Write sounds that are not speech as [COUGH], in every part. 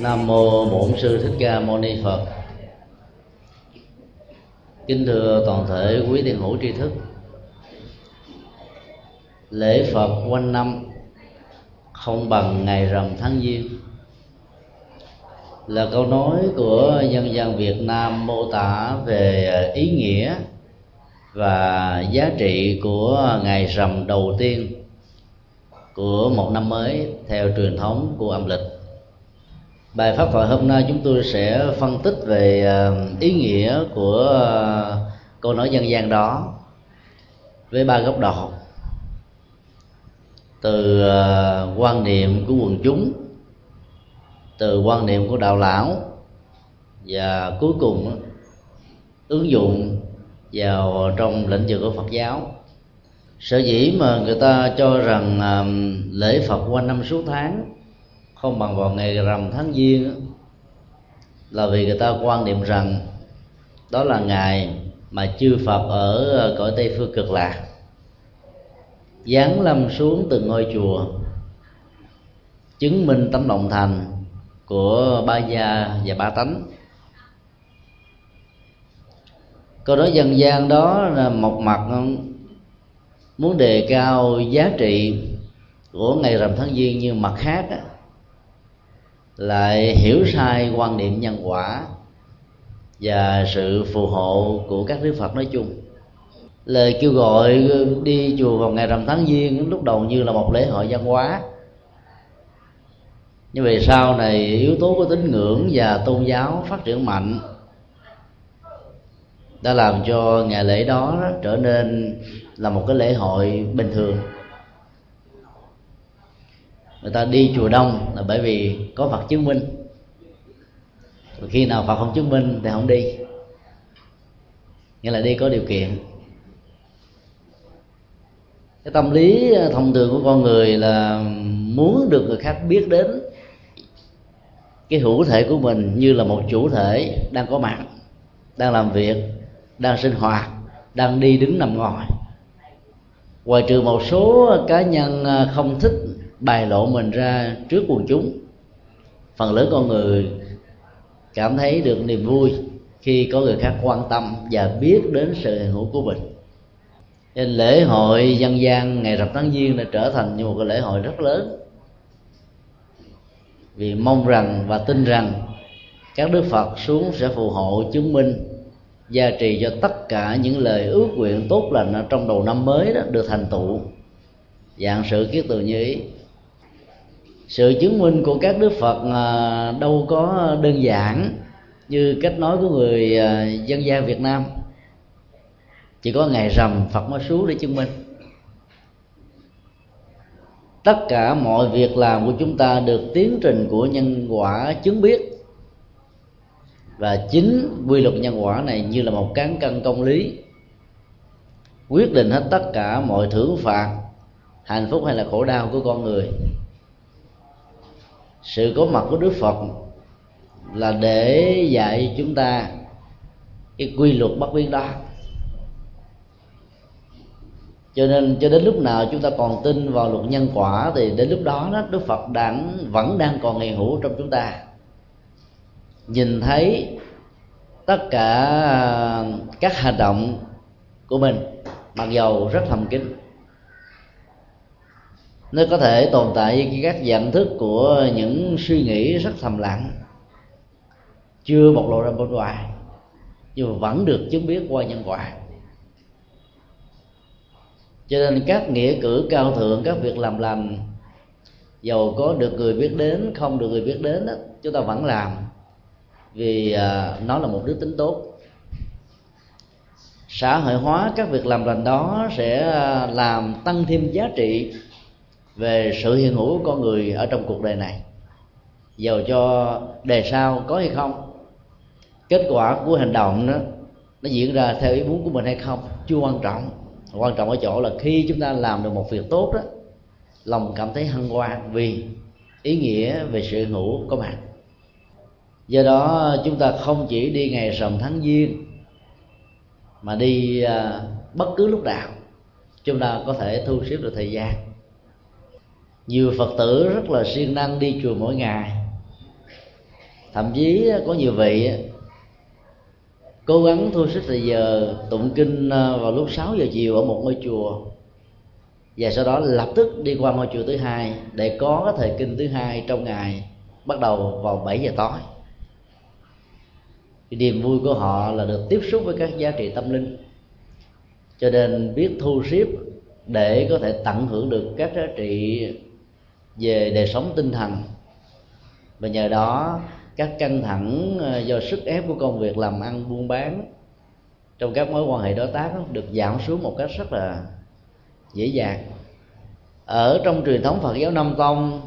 nam mô bổn sư thích ca mâu ni phật. Kính thưa toàn thể quý thiền hữu tri thức, lễ phật quanh năm không bằng ngày rằm tháng giêng là câu nói của dân gian Việt Nam mô tả về ý nghĩa và giá trị của ngày rằm đầu tiên của một năm mới theo truyền thống của âm lịch. Bài pháp thoại hôm nay chúng tôi sẽ phân tích về à, ý nghĩa của à, câu nói dân gian đó với ba góc độ. Từ à, quan niệm của quần chúng, từ quan niệm của đạo lão và cuối cùng ứng dụng vào trong lĩnh vực của Phật giáo sở dĩ mà người ta cho rằng à, lễ Phật qua năm số tháng không bằng vào ngày rằm tháng giêng là vì người ta quan niệm rằng đó là ngày mà chư Phật ở à, cõi Tây phương cực lạc, giáng lâm xuống từ ngôi chùa, chứng minh tấm lòng thành của ba gia và ba tánh. Câu nói dân gian đó là một mặt muốn đề cao giá trị của ngày rằm tháng giêng như mặt khác á, lại hiểu sai quan niệm nhân quả và sự phù hộ của các đức phật nói chung. Lời kêu gọi đi chùa vào ngày rằm tháng giêng lúc đầu như là một lễ hội văn hóa. Nhưng về sau này yếu tố của tín ngưỡng và tôn giáo phát triển mạnh đã làm cho ngày lễ đó trở nên là một cái lễ hội bình thường. Người ta đi chùa đông là bởi vì có phật chứng minh. Và khi nào phật không chứng minh thì không đi. Nghĩa là đi có điều kiện. Cái tâm lý thông thường của con người là muốn được người khác biết đến cái hữu thể của mình như là một chủ thể đang có mặt, đang làm việc, đang sinh hoạt, đang đi đứng nằm ngồi ngoài trừ một số cá nhân à, không thích bài lộ mình ra trước quần chúng, phần lớn con người cảm thấy được niềm vui khi có người khác quan tâm và biết đến sự hiện hữu của mình. Nên lễ hội dân gian ngày rằm tháng giêng đã trở thành như một cái lễ hội rất lớn. Vì mong rằng và tin rằng các đức phật xuống sẽ phù hộ chứng minh gia trì cho tất cả những lời ước nguyện tốt lành trong đầu năm mới đó được thành tựu. Dạng sự kiết từ như ý. Sự chứng minh của các đức phật à, đâu có đơn giản như cách nói của người à, dân gian việt nam. Chỉ có ngày rằm phật mới xuống để chứng minh. Tất cả mọi việc làm của chúng ta được tiến trình của nhân quả chứng biết và chính quy luật nhân quả này như là một cán cân công lý, quyết định hết tất cả mọi thưởng phạt, hạnh phúc hay là khổ đau của con người. Sự có mặt của đức phật là để dạy chúng ta cái quy luật bất biến đó. Cho nên cho đến lúc nào chúng ta còn tin vào luật nhân quả thì đến lúc đó đó, đức phật đang vẫn đang còn hiện hữu trong chúng ta nhìn thấy tất cả à, các hành động của mình mặc dầu rất thầm kín nó có thể tồn tại với các dạng thức của những suy nghĩ rất thầm lặng chưa bộc lộ ra bên ngoài nhưng mà vẫn được chứng biết qua nhân quả. Cho nên các nghĩa cử cao thượng các việc làm lành dầu có được người biết đến không được người biết đến đó, chúng ta vẫn làm vì à, nó là một đức tính tốt. Xã hội hóa các việc làm lành đó sẽ à, làm tăng thêm giá trị về sự hiện hữu của con người ở trong cuộc đời này. Dầu cho đề sau có hay không, kết quả của hành động đó, nó diễn ra theo ý muốn của mình hay không, chưa quan trọng. Quan trọng ở chỗ là khi chúng ta làm được một việc tốt đó, lòng cảm thấy hân hoan vì ý nghĩa về sự hữu có mặt do đó, chúng ta không chỉ đi ngày rằm tháng giêng, mà đi à, bất cứ lúc nào, chúng ta có thể thu xếp được thời gian. Nhiều phật tử rất là siêng năng đi chùa mỗi ngày. Thậm chí có nhiều vị cố gắng thu xếp thời giờ tụng kinh à, vào lúc 6 giờ chiều ở một ngôi chùa. Và sau đó lập tức đi qua ngôi chùa thứ hai để có cái thời kinh thứ hai trong ngày bắt đầu vào 7 giờ tối thì niềm vui của họ là được tiếp xúc với các giá trị tâm linh. Cho nên biết thu xếp để có thể tận hưởng được các giá trị về đời sống tinh thần. Và nhờ đó, các căng thẳng ờ, do sức ép của công việc làm ăn buôn bán trong các mối quan hệ đối tác được giảm xuống một cách rất là dễ dàng. Ở trong truyền thống Phật giáo Nam Tông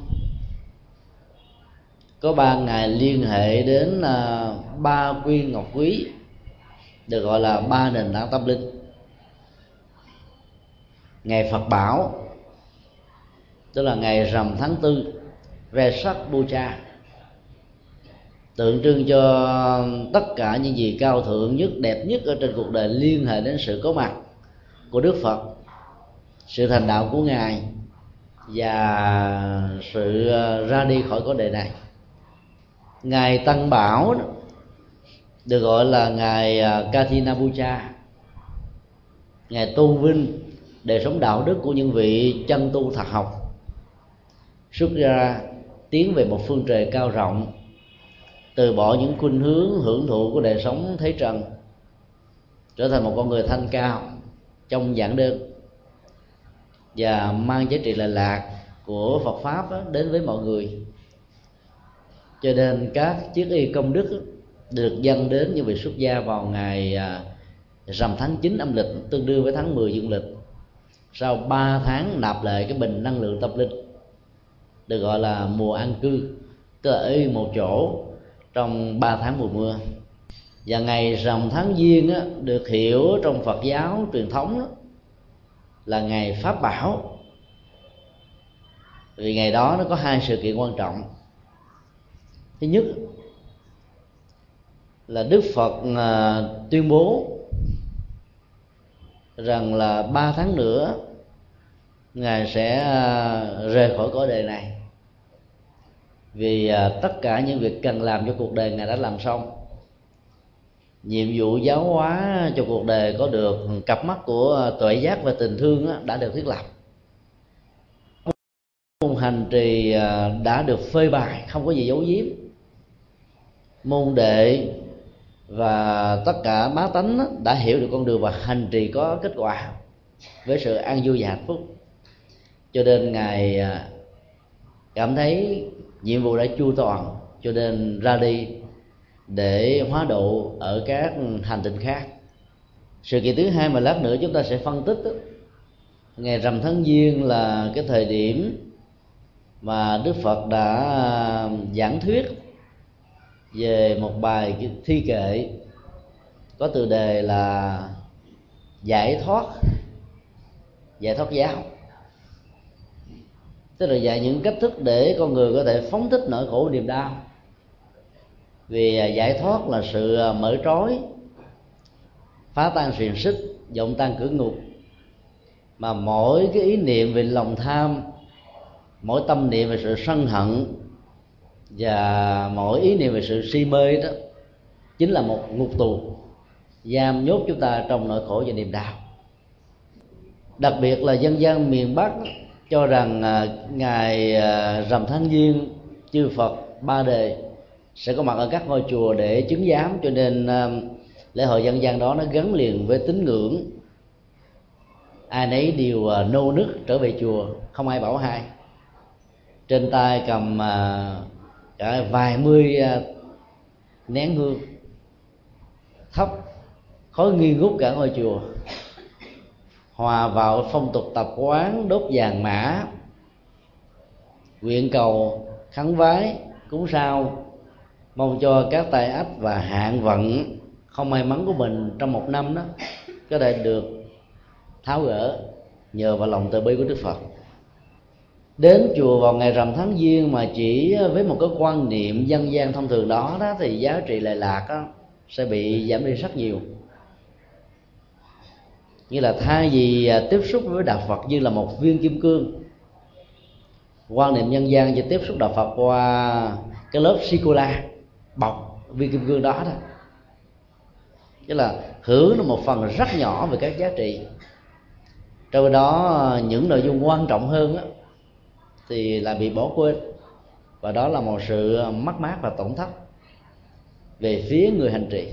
có ba ngày liên hệ đến à, ba quy ngọc quý, được gọi là ba nền tảng tâm linh. Ngày Phật Bảo, tức là ngày rằm tháng tư Vesak Puja tượng trưng cho tất cả những gì cao thượng nhất, đẹp nhất ở trên cuộc đời liên hệ đến sự có mặt của đức phật, sự thành đạo của ngài và sự à, ra đi khỏi cõi đời này ngài tăng bảo được gọi là ngài à, Katina Kathina Puja ngài tôn vinh đời sống đạo đức của những vị chân tu thật học, xuất ra tiến về một phương trời cao rộng, từ bỏ những khuynh hướng hưởng thụ của đời sống thế trần, trở thành một con người thanh cao, trong giản đơn, và mang giá trị lệ lạc của Phật pháp đến với mọi người cho nên các chiếc y công đức được dâng đến như vị xuất gia vào ngày à, rằm tháng 9 âm lịch tương đương với tháng 10 dương lịch. Sau 3 tháng nạp lại cái bình năng lượng tâm linh được gọi là mùa an cư tức là một chỗ trong 3 tháng mùa mưa. Và ngày rằm tháng giêng á, được hiểu trong Phật giáo truyền thống đó, là ngày pháp bảo. Vì ngày đó nó có hai sự kiện quan trọng thứ nhất là Đức Phật à, tuyên bố rằng là ba tháng nữa ngài sẽ à, rời khỏi cõi đời này. Vì à, tất cả những việc cần làm cho cuộc đời ngài đã làm xong, nhiệm vụ giáo hóa cho cuộc đời có được, cặp mắt của tuệ giác và tình thương đã được thiết lập. Môn hành trì đã được phơi bày, không có gì giấu giếm môn đệ và tất cả bá tánh đã hiểu được con đường và hành trì có kết quả với sự an vui và hạnh phúc. Cho nên ngài à, cảm thấy nhiệm vụ đã chu toàn cho nên ra đi để hóa độ ở các hành tinh khác. Sự kiện thứ hai mà lát nữa chúng ta sẽ phân tích đó, ngày rằm tháng giêng là cái thời điểm mà đức phật đã à, giảng thuyết về một bài thi kệ. Có từ đề là giải thoát giải thoát giáo. Tức là dạy những cách thức để con người có thể phóng thích nỗi khổ niềm đau. Vì à, giải thoát là sự à, mở trói, phá tan xiềng xích, vọng tan cửa ngục. Mà mỗi cái ý niệm về lòng tham, mỗi tâm niệm về sự sân hận và mỗi ý niệm về sự si mê đó chính là một ngục tù giam nhốt chúng ta trong nỗi khổ và niềm đau. Đặc biệt là dân gian miền bắc cho rằng à, ngày à, rằm tháng giêng chư phật ba đề sẽ có mặt ở các ngôi chùa để chứng giám, cho nên à, lễ hội dân gian đó nó gắn liền với tín ngưỡng. Ai nấy đều nô nức trở về chùa, không ai bảo hai. Trên tay cầm cả vài mươi à, nén hương. Thấp khói nghi ngút cả ngôi chùa. Hòa vào phong tục tập quán, đốt vàng mã. Nguyện cầu, khấn vái, cúng sao. Mong cho các tai ách và hạn vận không may mắn của mình trong một năm đó có thể được tháo gỡ nhờ vào lòng từ bi của đức phật đến chùa vào ngày rằm tháng giêng mà chỉ với một cái quan niệm dân gian thông thường đó đó thì giá trị lệ lạc đó, sẽ bị giảm đi rất nhiều. Như là thay vì à, tiếp xúc với đạo phật như là một viên kim cương quan niệm nhân gian chỉ tiếp xúc đạo phật qua cái lớp sô bọc viên kim cương đó đó tức là hưởng nó một phần rất nhỏ về các giá trị. Trong đó à, những nội dung quan trọng hơn đó, thì là bị bỏ quên. Và đó là một sự mất mát và tổn thất về phía người hành trì.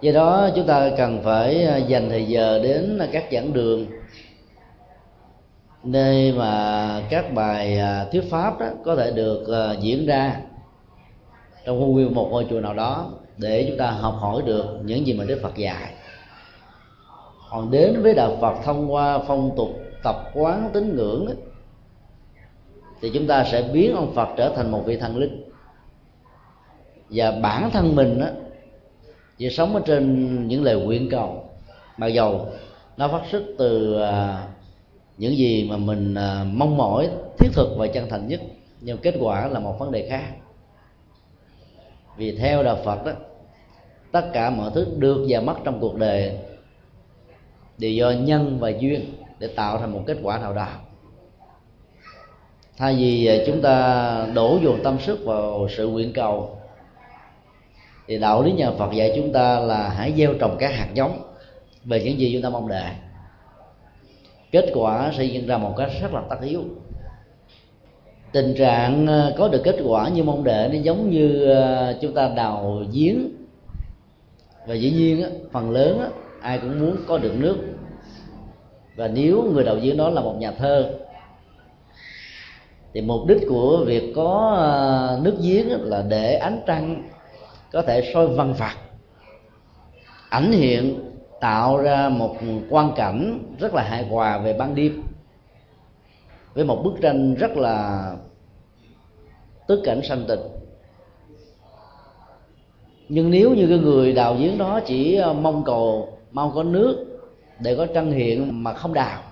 Do đó chúng ta cần phải à, dành thời giờ đến các giảng đường nơi mà các bài à, thuyết pháp đó có thể được à, diễn ra trong khuôn viên một ngôi chùa nào đó để chúng ta học hỏi được những gì mà Đức Phật dạy. Còn đến với đạo Phật thông qua phong tục tập quán tín ngưỡng đó, thì chúng ta sẽ biến ông Phật trở thành một vị thần linh. Và bản thân mình á, chỉ sống ở trên những lời nguyện cầu. Mặc dầu nó phát xuất từ à, những gì mà mình à, mong mỏi thiết thực và chân thành nhất. Nhưng kết quả là một vấn đề khác. Vì theo đạo phật đó tất cả mọi thứ được và mất trong cuộc đời đều do nhân và duyên để tạo thành một kết quả nào đó thay vì à, chúng ta đổ dồn tâm sức vào sự nguyện cầu, thì đạo lý nhà Phật dạy chúng ta là hãy gieo trồng các hạt giống về những gì chúng ta mong đợi. Kết quả sẽ diễn ra một cách rất là tất yếu. Tình trạng à, có được kết quả như mong đợi nó giống như à, chúng ta đào giếng. Và dĩ nhiên phần lớn ai cũng muốn có được nước. Và nếu người đào giếng đó là một nhà thơ thì mục đích của việc có ờ, nước giếng là để ánh trăng có thể soi văn phạt, ảnh hiện, tạo ra một quan cảnh rất là hài hòa về ban đêm, với một bức tranh rất là tức cảnh sanh tịch. Nhưng nếu như cái người đào giếng đó chỉ ờ, mong cầu mau có nước để có trăng hiện mà không đào,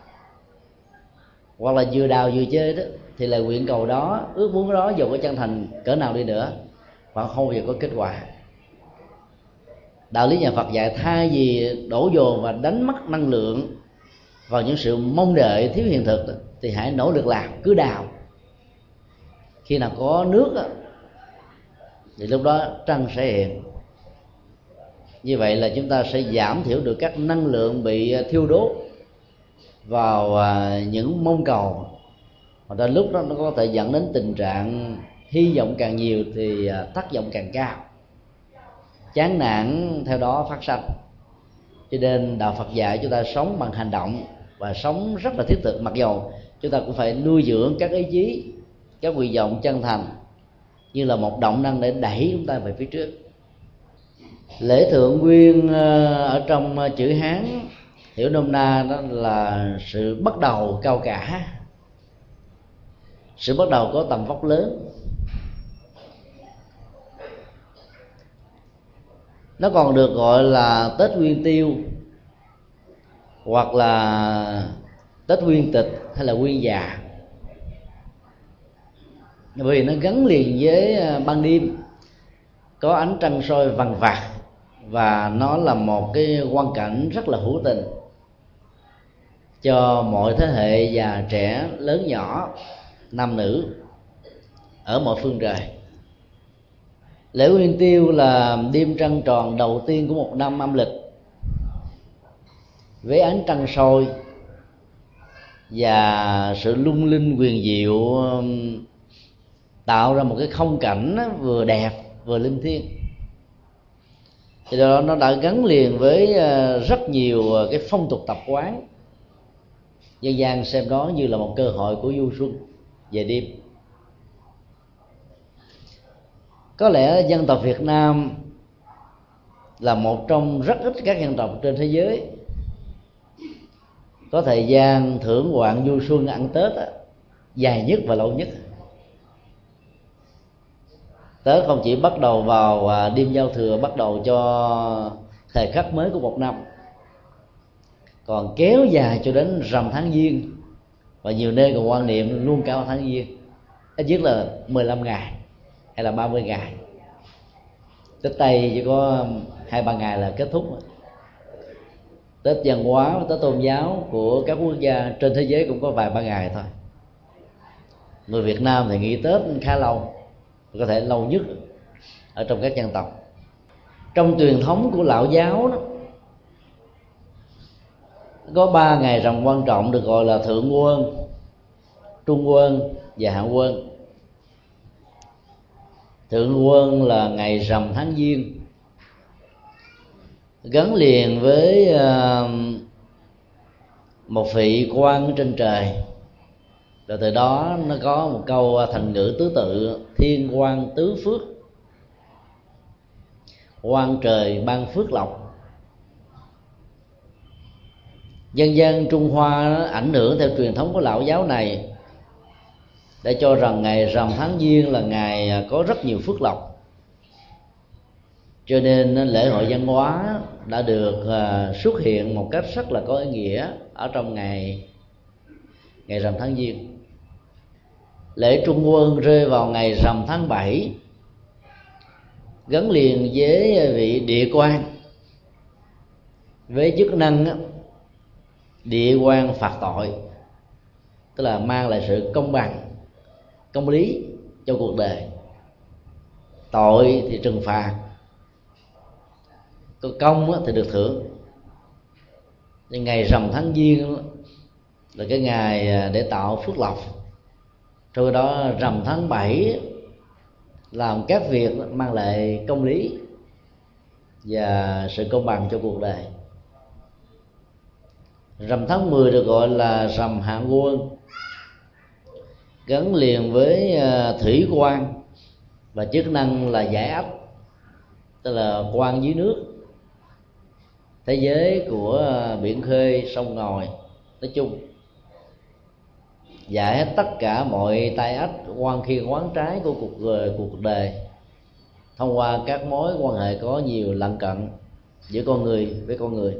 hoặc là vừa đào vừa chơi đó thì lời nguyện cầu đó, ước muốn đó dù có chân thành cỡ nào đi nữa, vẫn không bao giờ có kết quả. Đạo lý nhà Phật dạy thay vì đổ dồn và đánh mất năng lượng vào những sự mong đợi thiếu hiện thực, thì hãy nỗ lực làm, cứ đào. Khi nào có nước thì lúc đó trăng sẽ hiện. Như vậy là chúng ta sẽ giảm thiểu được các năng lượng bị thiêu đốt vào à, những mong cầu và đến lúc đó nó có thể dẫn đến tình trạng hy vọng càng nhiều thì à, thất vọng càng cao. Chán nản, theo đó phát sanh. Cho nên đạo phật dạy chúng ta sống bằng hành động và sống rất là thiết thực. Mặc dầu chúng ta cũng phải nuôi dưỡng các ý chí, các nguyện vọng chân thành như là một động năng để đẩy chúng ta về phía trước. Lễ thượng nguyên à, ở trong à, chữ hán, hiểu nôm na đó là sự bắt đầu cao cả sự bắt đầu có tầm vóc lớn. Nó còn được gọi là tết nguyên tiêu, hoặc là tết nguyên tịch hay là nguyên già. Vì nó gắn liền với à, ban đêm. Có ánh trăng soi vằn vặt và nó là một cái quan cảnh rất là hữu tình cho mọi thế hệ già trẻ lớn nhỏ nam nữ ở mọi phương trời. Lễ nguyên tiêu là đêm trăng tròn đầu tiên của một năm âm lịch. Với ánh trăng soi và sự lung linh quyền diệu um, tạo ra một cái không cảnh vừa đẹp, vừa linh thiêng. Thì đó nó đã gắn liền với ờ, rất nhiều ờ, cái phong tục tập quán. Dân gian xem đó như là một cơ hội của du xuân về đêm. Có lẽ dân tộc việt nam là một trong rất ít các dân tộc trên thế giới có thời gian thưởng ngoạn du xuân ăn tết á, dài nhất và lâu nhất. Tết không chỉ bắt đầu vào à, đêm giao thừa bắt đầu cho thời khắc mới của một năm còn kéo dài cho đến rằm tháng giêng và nhiều nơi còn quan niệm luôn cả tháng giêng ít nhất là 15 ngày hay là 30 ngày. Tết tây chỉ có hai, ba ngày là kết thúc. Tết văn hóa, tết tôn giáo của các quốc gia trên thế giới cũng có vài, ba ngày thôi. Người Việt Nam thì nghỉ Tết khá lâu, có thể lâu nhất ở trong các dân tộc. Trong truyền thống của lão giáo đó có ba ngày rằm quan trọng được gọi là thượng quân, trung quân và hạ quân. Thượng quân là ngày rằm tháng giêng, gắn liền với một vị quan trên trời. Rồi từ đó nó có một câu thành ngữ tứ tự, thiên quan tứ phước. Quan trời ban phước lộc. Dân gian trung hoa ảnh hưởng theo truyền thống của lão giáo này để cho rằng ngày rằm tháng giêng là ngày có rất nhiều phước lộc. Cho nên lễ hội văn hóa đã được à, xuất hiện một cách rất là có ý nghĩa ở trong ngày ngày rằm tháng giêng. Lễ trung quân rơi vào ngày rằm tháng 7 gắn liền với vị địa quan, với chức năng địa quan phạt tội, tức là mang lại sự công bằng, công lý cho cuộc đời. Tội thì trừng phạt, có công thì được thưởng. Nhưng ngày rằm tháng giêng là cái ngày à, để tạo phước lộc. Trong đó rằm tháng 7 làm các việc mang lại công lý và sự công bằng cho cuộc đời rằm tháng 10 được gọi là rằm hạ quân gắn liền với à, thủy quan và chức năng là giải ấp tức là quan dưới nước. Thế giới của à, biển khơi sông ngòi nói chung giải hết tất cả mọi tai ách quan khi quán trái của cuộc đời, cuộc đời thông qua các mối quan hệ có nhiều lận cận giữa con người với con người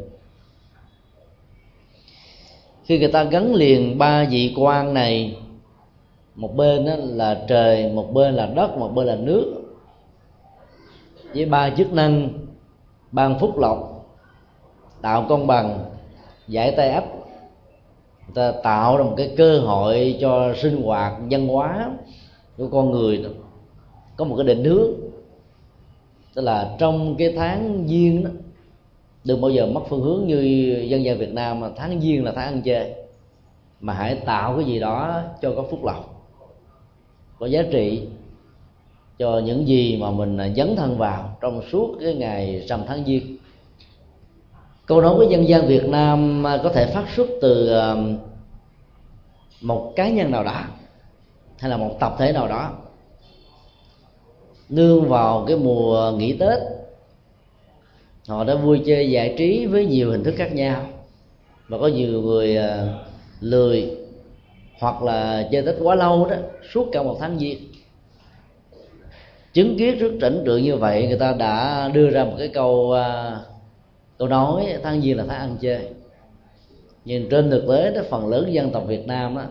khi người ta gắn liền ba vị quan này một bên là trời một bên là đất một bên là nước với ba chức năng ban phúc lộc tạo công bằng giải tay ách ta tạo ra một cái cơ hội cho sinh hoạt văn hóa của con người. Đó, có một cái định hướng tức là trong cái tháng giêng đó đừng bao giờ mất phương hướng như dân gian Việt Nam mà tháng giêng là tháng ăn chơi. Mà hãy tạo cái gì đó cho có phúc lộc, có giá trị, cho những gì mà mình dấn thân vào trong suốt cái ngày rằm tháng giêng. Câu nói của dân gian việt nam có thể phát xuất từ um, một cá nhân nào đó hay là một tập thể nào đó. Nương vào cái mùa nghỉ tết họ đã vui chơi giải trí với nhiều hình thức khác nhau. Và có nhiều người à, lười hoặc là chơi tết quá lâu đó suốt cả một tháng giêng. Chứng kiến rất trảnh trượng như vậy người ta đã đưa ra một cái câu à, câu nói tháng giêng là tháng ăn chơi. Nhưng trên thực tế đó phần lớn dân tộc Việt Nam đó,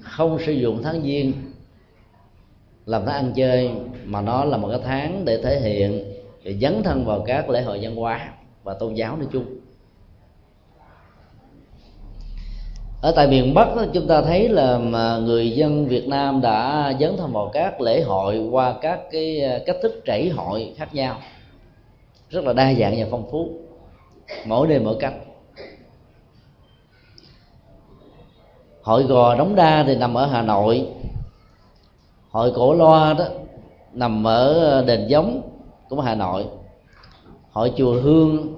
không sử dụng tháng giêng làm tháng ăn chơi mà nó là một cái tháng để thể hiện để dấn thân vào các lễ hội văn hóa và tôn giáo nói chung. Ở tại miền Bắc đó, chúng ta thấy là mà người dân Việt Nam đã dấn thân vào các lễ hội qua các cái à, cách thức trảy hội khác nhau. Rất là đa dạng và phong phú. Mỗi nơi mỗi cách. Hội gò đống đa thì nằm ở hà nội. Hội cổ loa đó nằm ở à, đền giống cũng hà nội. Hội chùa hương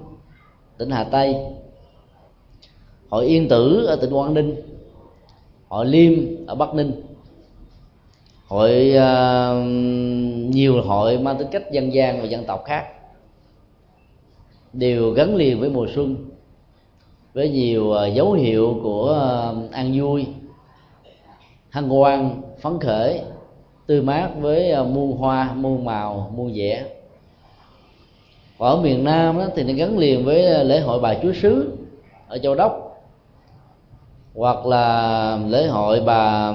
tỉnh hà tây. Hội yên tử ở tỉnh quảng ninh. Hội liêm ở bắc ninh. Hội uh, nhiều hội mang tính cách dân gian và dân tộc khác. Đều gắn liền với mùa xuân với nhiều uh, dấu hiệu của uh, an vui hân hoan phấn khởi tươi mát với uh, muôn hoa muôn màu muôn vẻ ở miền nam đó, thì nó gắn liền với ờ, lễ hội bà chúa sứ ở châu đốc. Hoặc là lễ hội bà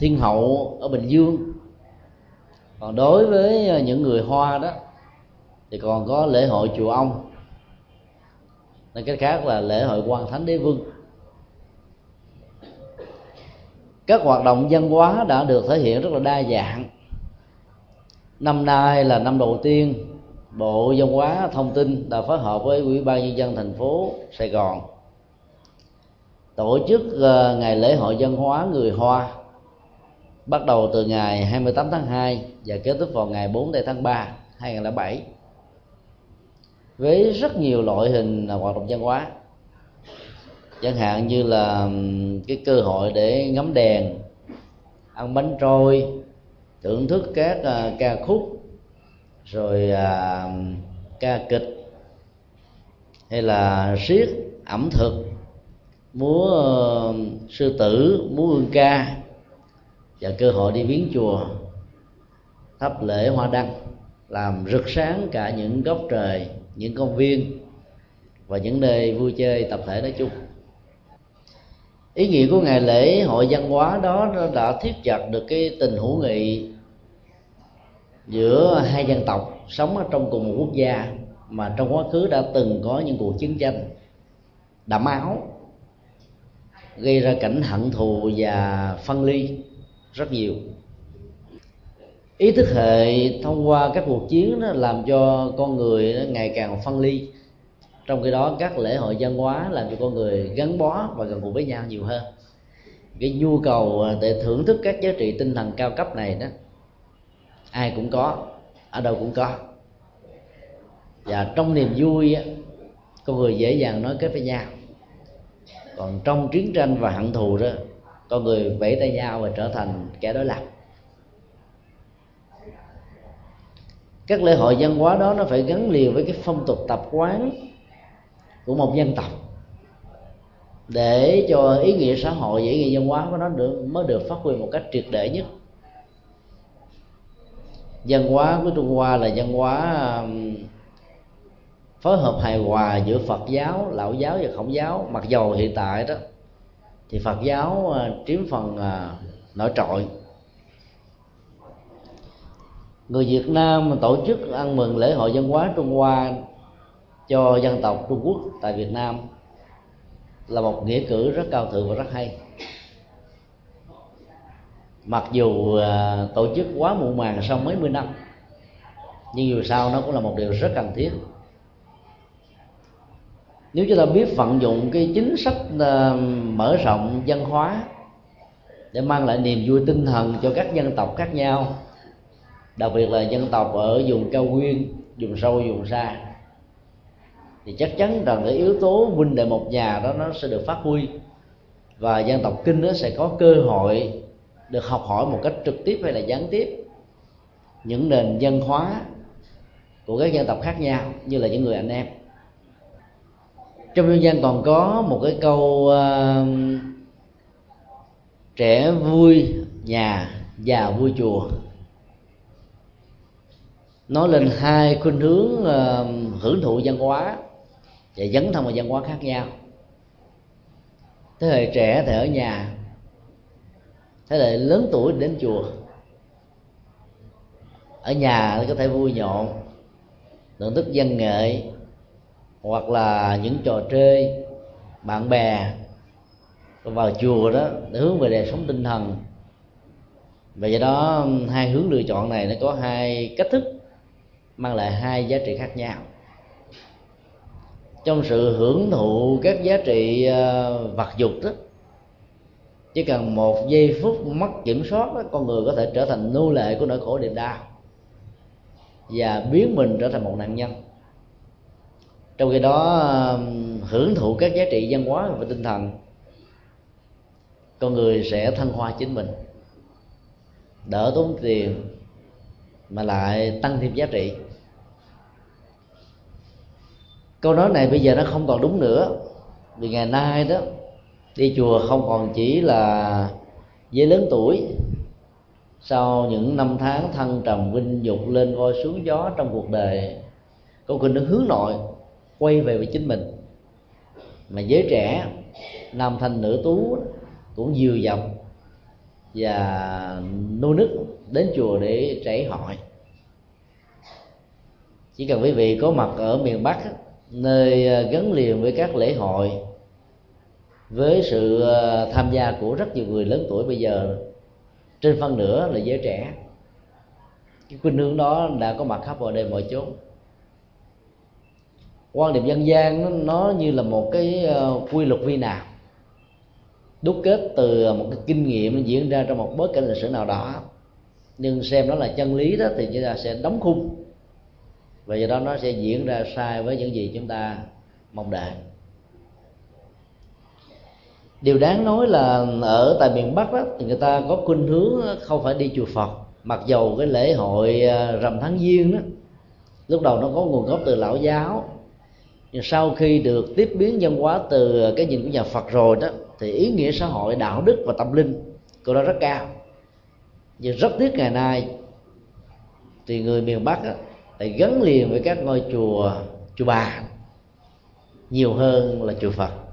thiên hậu ở bình dương. Còn đối với ờ, những người hoa đó thì còn có lễ hội chùa ông. Nói cách khác là lễ hội quan thánh đế vương. Các hoạt động văn hóa đã được thể hiện rất là đa dạng. Năm nay là năm đầu tiên bộ văn hóa thông tin đã phối hợp với ủy ban nhân dân thành phố sài gòn tổ chức ờ, ngày lễ hội văn hóa người hoa bắt đầu từ ngày 28 tháng 2 và kết thúc vào ngày 4 tháng 3 2007 với rất nhiều loại hình hoạt động văn hóa, chẳng hạn như là cái cơ hội để ngắm đèn, ăn bánh trôi, thưởng thức các ờ, ca khúc rồi à, ca kịch hay là siết ẩm thực múa uh, sư tử múa hương ca và cơ hội đi viếng chùa thắp lễ hoa đăng làm rực sáng cả những góc trời những công viên và những nơi vui chơi tập thể nói chung. Ý nghĩa của ngày lễ hội văn hóa đó nó đã thiết chặt được cái tình hữu nghị giữa hai dân tộc sống ở trong cùng một quốc gia mà trong quá khứ đã từng có những cuộc chiến tranh, đẫm máu, gây ra cảnh hận thù và phân ly rất nhiều. Ý thức hệ thông qua các cuộc chiến đó làm cho con người ngày càng phân ly. Trong khi đó, các lễ hội văn hóa làm cho con người gắn bó và gần gũi với nhau nhiều hơn. Cái nhu cầu à, để thưởng thức các giá trị tinh thần cao cấp này đó ai cũng có, ở đâu cũng có. Và trong niềm vui con người dễ dàng nói kết với nhau. Còn trong chiến tranh và hận thù đó, con người vẫy tay nhau và trở thành kẻ đối lập. Các lễ hội văn hóa đó nó phải gắn liền với cái phong tục tập quán của một dân tộc. Để cho ý nghĩa xã hội và ý nghĩa văn hóa của nó được, mới được phát huy một cách triệt để nhất văn hóa của trung hoa là văn hóa um, phối hợp hài hòa giữa phật giáo, lão giáo và khổng giáo. Mặc dầu hiện tại đó, thì phật giáo uh, chiếm phần uh, nổi trội. Người việt nam tổ chức ăn mừng lễ hội văn hóa trung hoa cho dân tộc trung quốc tại việt nam là một nghĩa cử rất cao thượng và rất hay mặc dù ờ, tổ chức quá muộn màng sau mấy mươi năm, nhưng dù sao nó cũng là một điều rất cần thiết. Nếu chúng ta biết vận dụng cái chính sách ờ, mở rộng văn hóa để mang lại niềm vui tinh thần cho các dân tộc khác nhau, đặc biệt là dân tộc ở vùng cao nguyên, vùng sâu, vùng xa, thì chắc chắn rằng cái yếu tố huynh đệ một nhà đó nó sẽ được phát huy và dân tộc kinh nó sẽ có cơ hội được học hỏi một cách trực tiếp hay là gián tiếp. Những nền văn hóa của các dân tộc khác nhau như là những người anh em. Trong dân gian còn có một cái câu uh, trẻ vui nhà già vui chùa. Nói lên hai khuynh hướng uh, hưởng thụ văn hóa và dấn thân vào văn hóa khác nhau. Thế hệ trẻ thì ở nhà thế hệ lớn tuổi đến chùa. Ở nhà có thể vui nhộn, thưởng thức văn nghệ, hoặc là những trò chơi, bạn bè. Vào chùa đó, để hướng về đời sống tinh thần. Và do đó, hai hướng lựa chọn này nó có hai cách thức, mang lại hai giá trị khác nhau. Trong sự hưởng thụ các giá trị ờ, vật dục đó chỉ cần một giây phút mất kiểm soát đó, con người có thể trở thành nô lệ của nỗi khổ niềm đau và biến mình trở thành một nạn nhân. Trong khi đó hưởng thụ các giá trị văn hóa và tinh thần con người sẽ thăng hoa chính mình. Đỡ tốn tiền mà lại tăng thêm giá trị. Câu nói này bây giờ nó không còn đúng nữa vì ngày nay đó đi chùa không còn chỉ là với lớn tuổi. Sau những năm tháng thăng trầm vinh dục lên voi xuống gió trong cuộc đời, con kinh nó hướng nội, quay về với chính mình. Mà giới trẻ, nam thanh nữ tú cũng dìu dọc và nô nức đến chùa để trải hội chỉ cần quý vị có mặt ở miền bắc nơi gắn liền với các lễ hội với sự ờ, tham gia của rất nhiều người lớn tuổi bây giờ trên phân nửa là giới trẻ. Cái khuynh hướng đó đã có mặt khắp mọi nơi mọi chốn. Quan điểm dân gian nó, nó như là một cái ờ, quy luật vi nào. Đúc kết từ một cái kinh nghiệm diễn ra trong một bối cảnh lịch sử nào đó. Nhưng xem nó là chân lý đó thì chúng ta sẽ đóng khung. Và do đó nó sẽ diễn ra sai với những gì chúng ta mong đợi điều đáng nói là ở tại miền bắc đó thì người ta có khuynh hướng không phải đi chùa phật. Mặc dầu cái lễ hội à, rằm tháng giêng đó lúc đầu nó có nguồn gốc từ lão giáo. Nhưng sau khi được tiếp biến văn hóa từ cái nhìn của nhà phật rồi đó thì ý nghĩa xã hội đạo đức và tâm linh của nó rất cao. Nhưng rất tiếc ngày nay thì người miền bắc đó, lại gắn liền với các ngôi chùa chùa bà nhiều hơn là chùa phật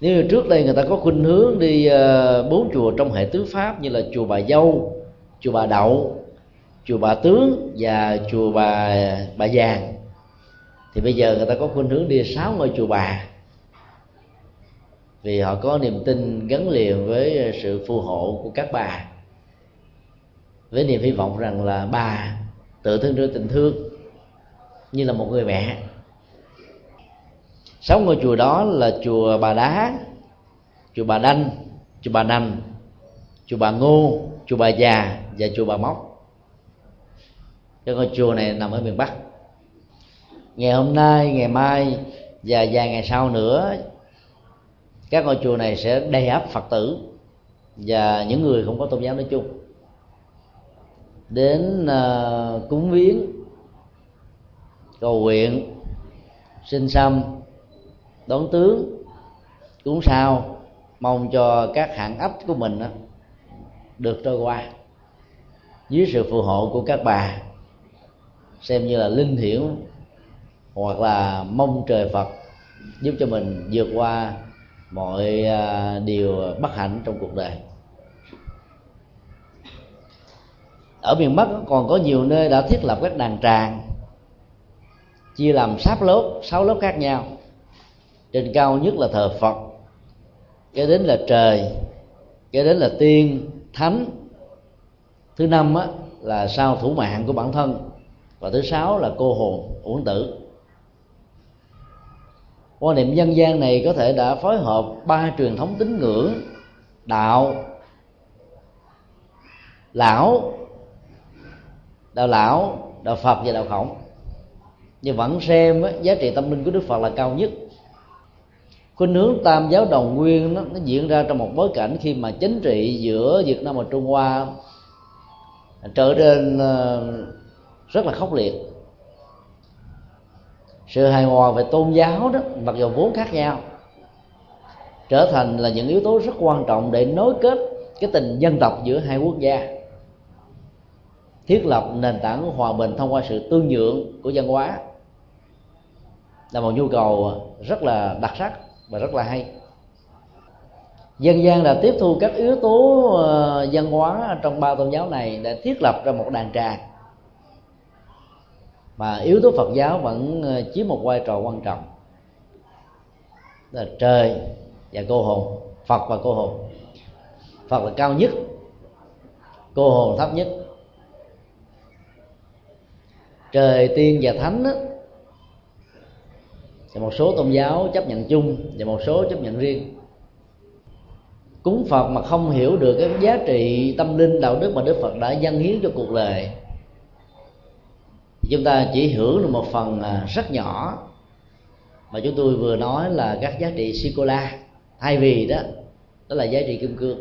nếu như trước đây người ta có khuynh hướng đi ờ, bốn chùa trong hệ tứ pháp như là chùa bà dâu, chùa bà đậu, chùa bà tướng và chùa bà bà vàng, thì bây giờ người ta có khuynh hướng đi sáu ngôi chùa bà. Vì họ có niềm tin gắn liền với sự phù hộ của các bà, với niềm hy vọng rằng là bà tự thương đưa tình thương như là một người mẹ sáu ngôi chùa đó là chùa bà đá chùa bà đanh chùa bà nành chùa bà ngô chùa bà già và chùa bà móc. Cái ngôi chùa này nằm ở miền bắc. Ngày hôm nay ngày mai và vài ngày sau nữa các ngôi chùa này sẽ đầy ắp phật tử và những người không có tôn giáo nói chung. Đến uh, cúng viếng cầu nguyện sinh xăm đón tướng cũng sao mong cho các hạng ấp của mình đó, được trôi qua. Dưới sự phù hộ của các bà xem như là linh hiểu hoặc là mong trời phật giúp cho mình vượt qua mọi à, điều bất hạnh trong cuộc đời. Ở miền bắc còn có nhiều nơi đã thiết lập các đàn tràng chia làm sáu lớp sáu lớp khác nhau trên cao nhất là thờ phật kế đến là trời kế đến là tiên thánh. Thứ năm á, là sao thủ mạng của bản thân và thứ sáu là cô hồn uẩn tử. Quan niệm dân gian này có thể đã phối hợp ba truyền thống tín ngưỡng đạo lão đạo lão đạo phật và đạo khổng. Nhưng vẫn xem á, giá trị tâm linh của đức phật là cao nhất khuynh hướng tam giáo đồng nguyên nó, nó diễn ra trong một bối cảnh khi mà chính trị giữa việt nam và trung hoa trở nên ờ, rất là khốc liệt. Sự hài hòa về tôn giáo đó mặc dù vốn khác nhau trở thành là những yếu tố rất quan trọng để nối kết cái tình dân tộc giữa hai quốc gia thiết lập nền tảng hòa bình thông qua sự tương nhượng của văn hóa là một nhu cầu rất là đặc sắc và rất là hay. Dân gian đã tiếp thu các yếu tố ờ, văn hóa trong ba tôn giáo này để thiết lập ra một đàn tràng. Mà yếu tố Phật giáo vẫn ờ, chiếm một vai trò quan trọng. Là trời và cô hồn, Phật và cô hồn. Phật là cao nhất, cô hồn thấp nhất. Trời, tiên và thánh và một số tôn giáo chấp nhận chung và một số chấp nhận riêng. Cúng phật mà không hiểu được cái giá trị tâm linh, đạo đức mà đức phật đã dâng hiến cho cuộc đời, thì chúng ta chỉ hưởng được một phần à, rất nhỏ. Mà chúng tôi vừa nói là các giá trị sikola thay vì đó đó là giá trị kim cương.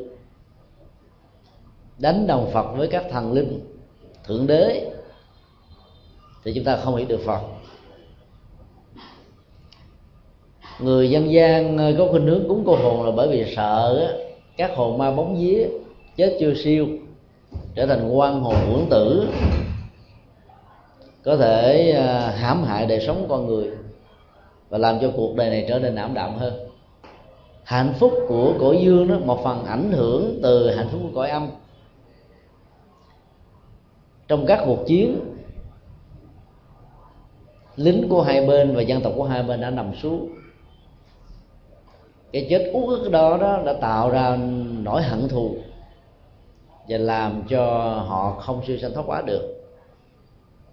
Đánh đồng phật với các thần linh thượng đế, thì chúng ta không hiểu được phật. Người dân gian ờ, có khuynh hướng cúng cô hồn là bởi vì sợ các hồn ma bóng vía, chết chưa siêu, trở thành quan hồn uổng tử. Có thể ờ, hãm hại đời sống con người và làm cho cuộc đời này trở nên ảm đạm hơn. Hạnh phúc của cõi dương đó, một phần ảnh hưởng từ hạnh phúc của cõi âm. Trong các cuộc chiến, lính của hai bên và dân tộc của hai bên đã nằm xuống cái chết uất ức đó đó đã tạo ra nỗi hận thù và làm cho họ không siêu sanh thoát quá được.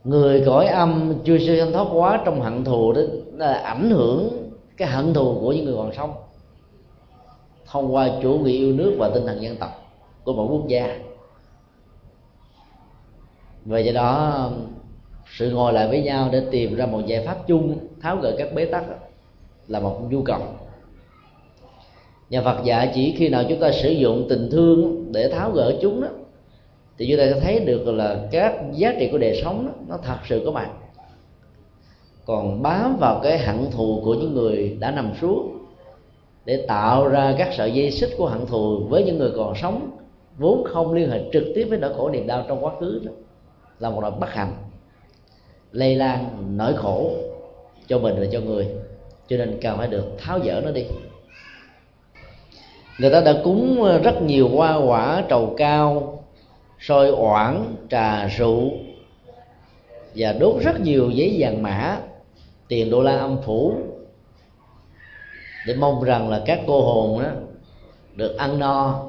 Người cõi âm chưa siêu sanh thoát quá trong hận thù đó là ảnh hưởng cái hận thù của những người còn sống thông qua chủ nghĩa yêu nước và tinh thần dân tộc của một quốc gia. Về do đó, sự ngồi lại với nhau để tìm ra một giải pháp chung tháo gỡ các bế tắc là một nhu cầu nhà Phật dạy chỉ khi nào chúng ta sử dụng tình thương để tháo gỡ chúng đó thì chúng ta sẽ thấy được là các giá trị của đời sống đó, nó thật sự có mặt. Còn bám vào cái hận thù của những người đã nằm xuống để tạo ra các sợi dây xích của hận thù với những người còn sống vốn không liên hệ trực tiếp với nỗi khổ niềm đau trong quá khứ đó là một loại bất hạnh lây lan nỗi khổ cho mình và cho người. Cho nên cần phải được tháo dỡ nó đi người ta đã cúng ờ, rất nhiều hoa quả trầu cao soi oản trà rượu và đốt rất nhiều giấy vàng mã tiền đô la âm phủ để mong rằng là các cô hồn đó được ăn no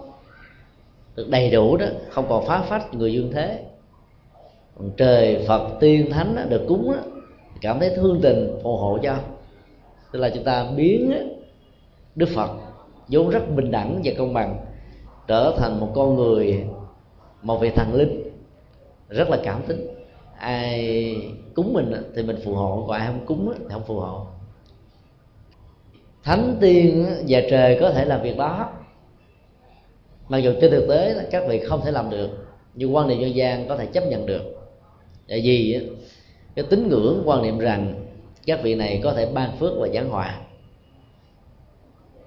được đầy đủ đó không còn phá phách người dương thế. Còn trời phật tiên thánh đó, được cúng đó, cảm thấy thương tình phù hộ cho. Tức là chúng ta biến đức phật vốn rất bình đẳng và công bằng, trở thành một con người, một vị thần linh, rất là cảm tính. Ai cúng mình thì mình phù hộ, còn ai không cúng thì không phù hộ. Thánh tiên và trời có thể làm việc đó. Mặc dù trên thực tế các vị không thể làm được, nhưng quan niệm dân gian có thể chấp nhận được. Tại vì cái tín ngưỡng quan niệm rằng các vị này có thể ban phước và giảng hòa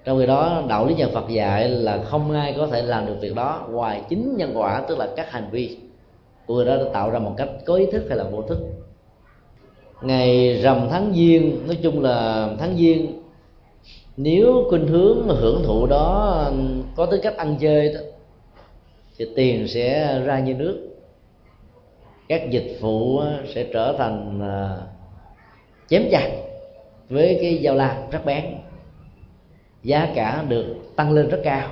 trong khi đó đạo lý nhà Phật dạy là không ai có thể làm được việc đó. Ngoài chính nhân quả tức là các hành vi của người đó đã tạo ra một cách có ý thức hay là vô thức. Ngày rằm tháng giêng nói chung là tháng giêng nếu khuynh hướng hưởng thụ đó có tư cách ăn chơi đó, thì tiền sẽ ra như nước. Các dịch vụ sẽ trở thành à, chém chặt với cái dao lam rất bén giá cả được tăng lên rất cao.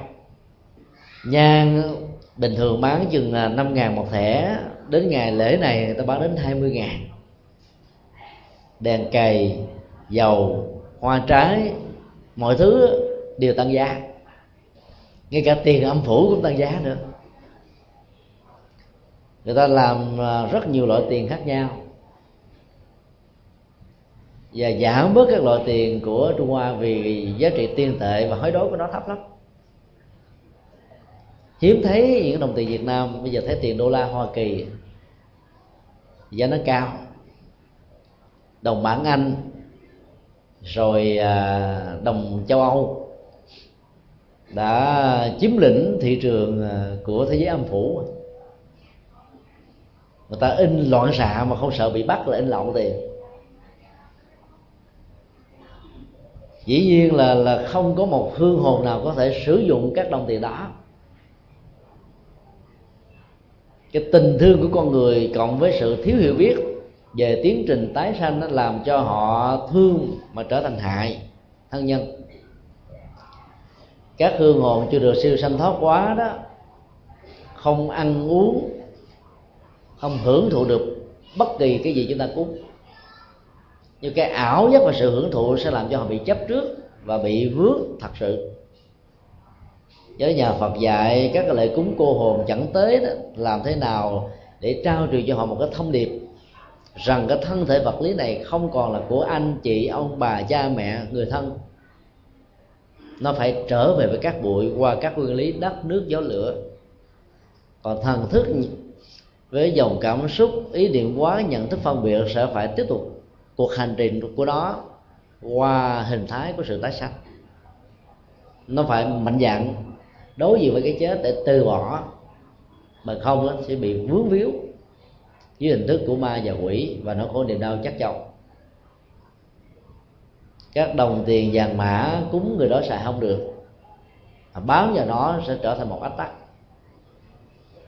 Nhang bình thường bán chừng năm ngàn một thẻ. Đến ngày lễ này người ta bán đến hai mươi ngàn. Đèn cày, dầu, hoa trái, mọi thứ đều tăng giá. Ngay cả tiền âm phủ cũng tăng giá nữa. Người ta làm à, rất nhiều loại tiền khác nhau và giảm bớt các loại tiền của Trung Hoa vì giá trị tiền tệ và hối đối của nó thấp lắm. Hiếm thấy những đồng tiền Việt Nam, bây giờ thấy tiền đô la Hoa Kỳ, giá nó cao. Đồng bảng Anh, rồi à, đồng châu Âu đã chiếm lĩnh thị trường à, của thế giới âm phủ. Người ta in loạn xạ mà không sợ bị bắt là in lậu tiền. Dĩ nhiên là là không có một hương hồn nào có thể sử dụng các đồng tiền đó. Cái tình thương của con người cộng với sự thiếu hiểu biết về tiến trình tái sanh nó làm cho họ thương mà trở thành hại, thân nhân. Các hương hồn chưa được siêu sanh thoát quá đó, không ăn uống, không hưởng thụ được bất kỳ cái gì chúng ta cúng nhưng cái ảo giác và sự hưởng thụ sẽ làm cho họ bị chấp trước và bị vướng thật sự. Với nhà Phật dạy các lễ cúng cô hồn chẳng tới đó, làm thế nào để trao truyền cho họ một cái thông điệp rằng cái thân thể vật lý này không còn là của anh, chị, ông, bà, cha, mẹ, người thân. Nó phải trở về với các bụi qua các nguyên lý đất, nước, gió, lửa. Còn thần thức với dòng cảm xúc, ý niệm quá nhận thức phân biệt sẽ phải tiếp tục cuộc hành trình của nó qua hình thái của sự tái sanh. Nó phải mạnh dạn đối diện với cái chết để từ bỏ, mà không nó sẽ bị vướng víu dưới hình thức của ma và quỷ, và nó có niềm đau chắc chồng các đồng tiền vàng mã cúng người đó xài không được. Bám vào nó sẽ trở thành một ách tắc.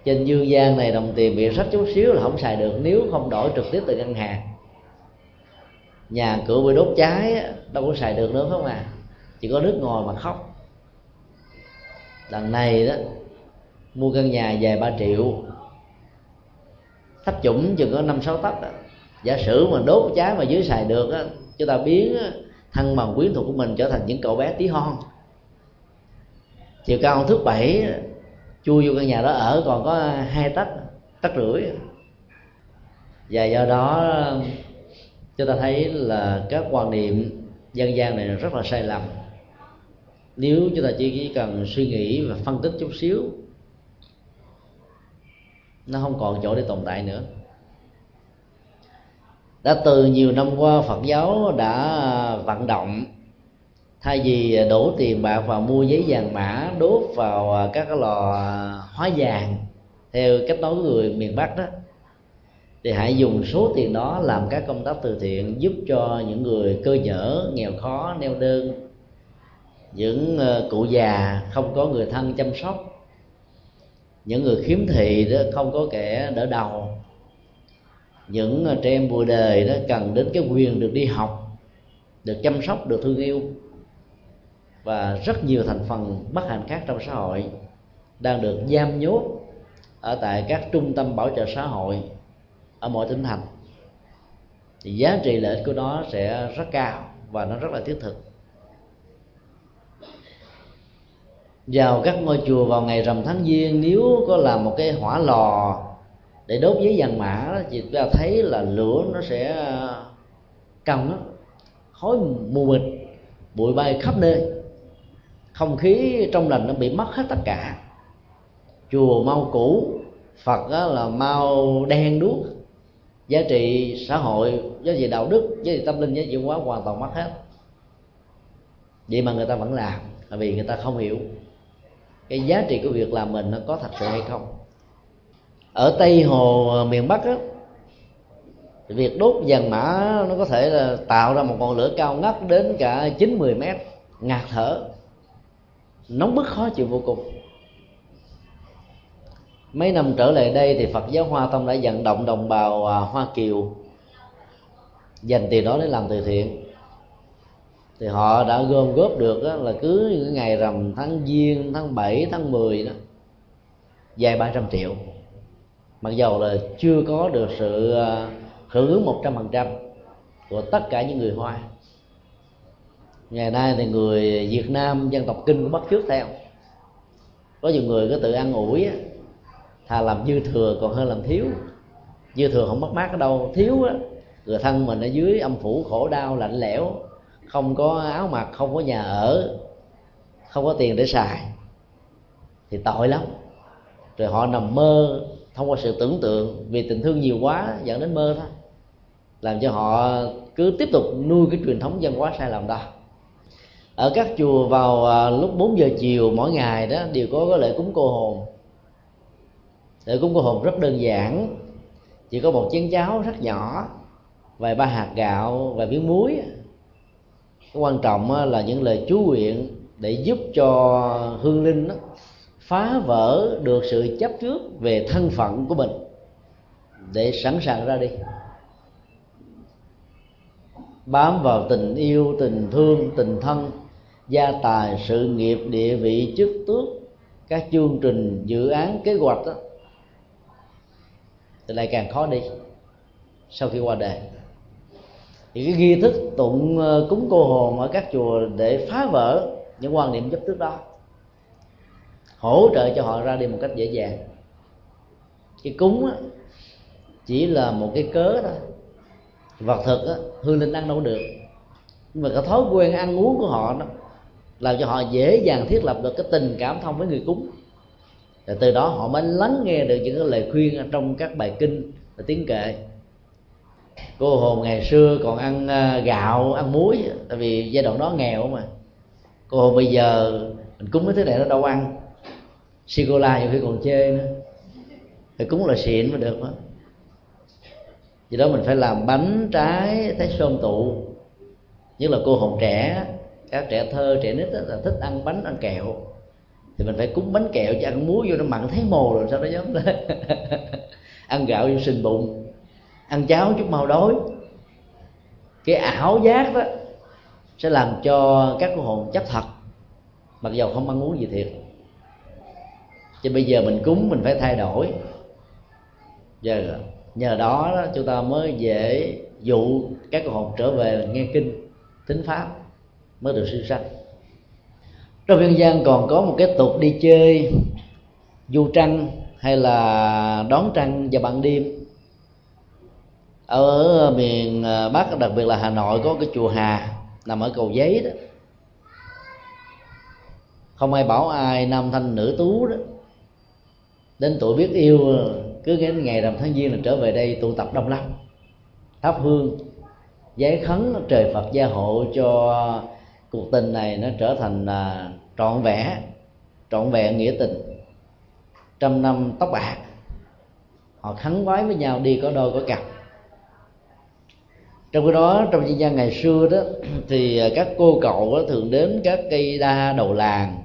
Trên dương gian này đồng tiền bị rách chút xíu là không xài được nếu không đổi trực tiếp từ ngân hàng nhà cửa bị đốt cháy đâu có xài được nữa, phải không à? Chỉ có nước ngồi mà khóc. Lần này đó, mua căn nhà vài ba triệu. Thấp chủng chừng có năm sáu tấc giả sử mà đốt cháy mà dưới xài được á chúng ta biến thân bằng quyến thuộc của mình trở thành những cậu bé tí hon. Chiều cao thước bảy chui vô căn nhà đó ở, còn có hai tấc tấc rưỡi. Và do đó chúng ta thấy là các quan niệm dân gian này rất là sai lầm. Nếu chúng ta chỉ cần suy nghĩ và phân tích chút xíu, nó không còn chỗ để tồn tại nữa. Đã từ nhiều năm qua, phật giáo đã vận động thay vì đổ tiền bạc vào mua giấy vàng mã, đốt vào các cái lò hóa vàng theo cách nói của người miền bắc đó thì hãy dùng số tiền đó làm các công tác từ thiện giúp cho những người cơ nhở nghèo khó, neo đơn. Những ờ, cụ già không có người thân chăm sóc. Những người khiếm thị đó không có kẻ đỡ đầu. Những ờ, trẻ em bùa đời đó cần đến cái quyền được đi học, được chăm sóc, được thương yêu. Và rất nhiều thành phần bất hạnh khác trong xã hội đang được giam nhốt ở tại các trung tâm bảo trợ xã hội ở mọi tỉnh thành thì giá trị lợi ích của nó sẽ rất cao và nó rất là thiết thực. Vào các ngôi chùa vào ngày rằm tháng giêng, nếu có làm một cái hỏa lò để đốt giấy vàng mã thì chúng ta thấy là lửa nó sẽ ờ, cao lắm. Khói mù mịt, bụi bay khắp nơi. Không khí trong lành nó bị mất hết tất cả. Chùa mau cũ, phật là mau đen đuốc giá trị xã hội, giá trị đạo đức, giá trị tâm linh, giá trị văn hóa hoàn toàn mất hết. Vậy mà người ta vẫn làm, là vì người ta không hiểu cái giá trị của việc làm mình nó có thật sự hay không. Ở tây hồ ờ, miền bắc á, việc đốt vàng mã nó có thể là tạo ra một ngọn lửa cao ngất đến cả chín mười mét, ngạt thở, nóng bức khó chịu vô cùng mấy năm trở lại đây thì Phật giáo Hoa Tông đã vận động đồng bào à, Hoa Kiều dành tiền đó để làm từ thiện. Thì họ đã gom góp được đó, là cứ những ngày rằm tháng giêng tháng 7, tháng 10 đó vài ba trăm triệu. Mặc dầu là chưa có được sự à, hưởng ứng một trăm phần trăm của tất cả những người hoa. Ngày nay thì người việt nam dân tộc kinh cũng bắt trước theo. Có nhiều người có tự ăn ủi thà làm dư thừa còn hơn làm thiếu. Dư thừa không mất mát ở đâu. Thiếu á, người thân mình ở dưới âm phủ khổ đau, lạnh lẽo, không có áo mặc, không có nhà ở, không có tiền để xài, thì tội lắm. Rồi họ nằm mơ thông qua sự tưởng tượng, vì tình thương nhiều quá dẫn đến mơ thôi. Làm cho họ cứ tiếp tục nuôi cái truyền thống văn hóa sai lầm đó. Ở các chùa vào à, lúc 4 giờ chiều mỗi ngày đó, đều có cái lễ cúng cô hồn để cúng cô hồn rất đơn giản. Chỉ có một chén cháo rất nhỏ vài ba hạt gạo và miếng muối. Cái quan trọng là những lời chú nguyện để giúp cho hương linh đó, phá vỡ được sự chấp trước về thân phận của mình. Để sẵn sàng ra đi. Bám vào tình yêu tình thương tình thân gia tài sự nghiệp địa vị chức tước các chương trình dự án kế hoạch đó thì lại càng khó đi sau khi qua đời thì cái nghi thức tụng ờ, cúng cô hồn ở các chùa để phá vỡ những quan niệm chấp trước đó hỗ trợ cho họ ra đi một cách dễ dàng. Cái cúng á, chỉ là một cái cớ thôi. Vật thực á, hương linh ăn đâu được. Nhưng mà cái thói quen ăn uống của họ đó làm cho họ dễ dàng thiết lập được cái tình cảm thông với người cúng và từ đó họ mới lắng nghe được những cái lời khuyên trong các bài kinh và tiếng kệ. Cô hồn ngày xưa còn ăn à, gạo, ăn muối, tại vì giai đoạn đó nghèo mà. Cô hồn bây giờ mình cúng mấy thứ này nó đâu ăn. Sô cô la nhiều khi còn chê nữa. Phải cúng là xịn mới được đó. Vì đó mình phải làm bánh, trái, thái sơn tụ. Nhất là cô hồn trẻ, các trẻ thơ, trẻ nít là thích ăn bánh, ăn kẹo thì mình phải cúng bánh kẹo chứ ăn muối vô nó mặn thấy mồ rồi sao nó dám lên? [LAUGHS] Ăn gạo vô sinh bụng ăn cháo chút mau đói. Cái ảo giác đó sẽ làm cho các cô hồn chấp thật mặc dầu không ăn uống gì thiệt. Cho bây giờ mình cúng mình phải thay đổi. Giờ nhờ đó, đó chúng ta mới dễ dụ các hồn trở về nghe kinh tính pháp mới được siêu sanh trong dân gian còn có một cái tục đi chơi, du trăng hay là đón trăng vào ban đêm. Ở miền ờ, bắc, đặc biệt là hà nội có cái chùa hà, nằm ở cầu giấy đó. Không ai bảo ai nam thanh nữ tú đó. Đến tuổi biết yêu, cứ đến ngày rằm tháng giêng là trở về đây tụ tập đông lắm. Thắp hương, giấy khấn, trời phật gia hộ cho cuộc tình này nó trở thành à, trọn vẹn trọn vẹn nghĩa tình. Trăm năm tóc bạc họ khấn vái với nhau đi có đôi có cặp. Trong cái đó trong dân gian ngày xưa đó [CLEARS THROAT] thì các cô cậu đó, thường đến các cây đa đầu làng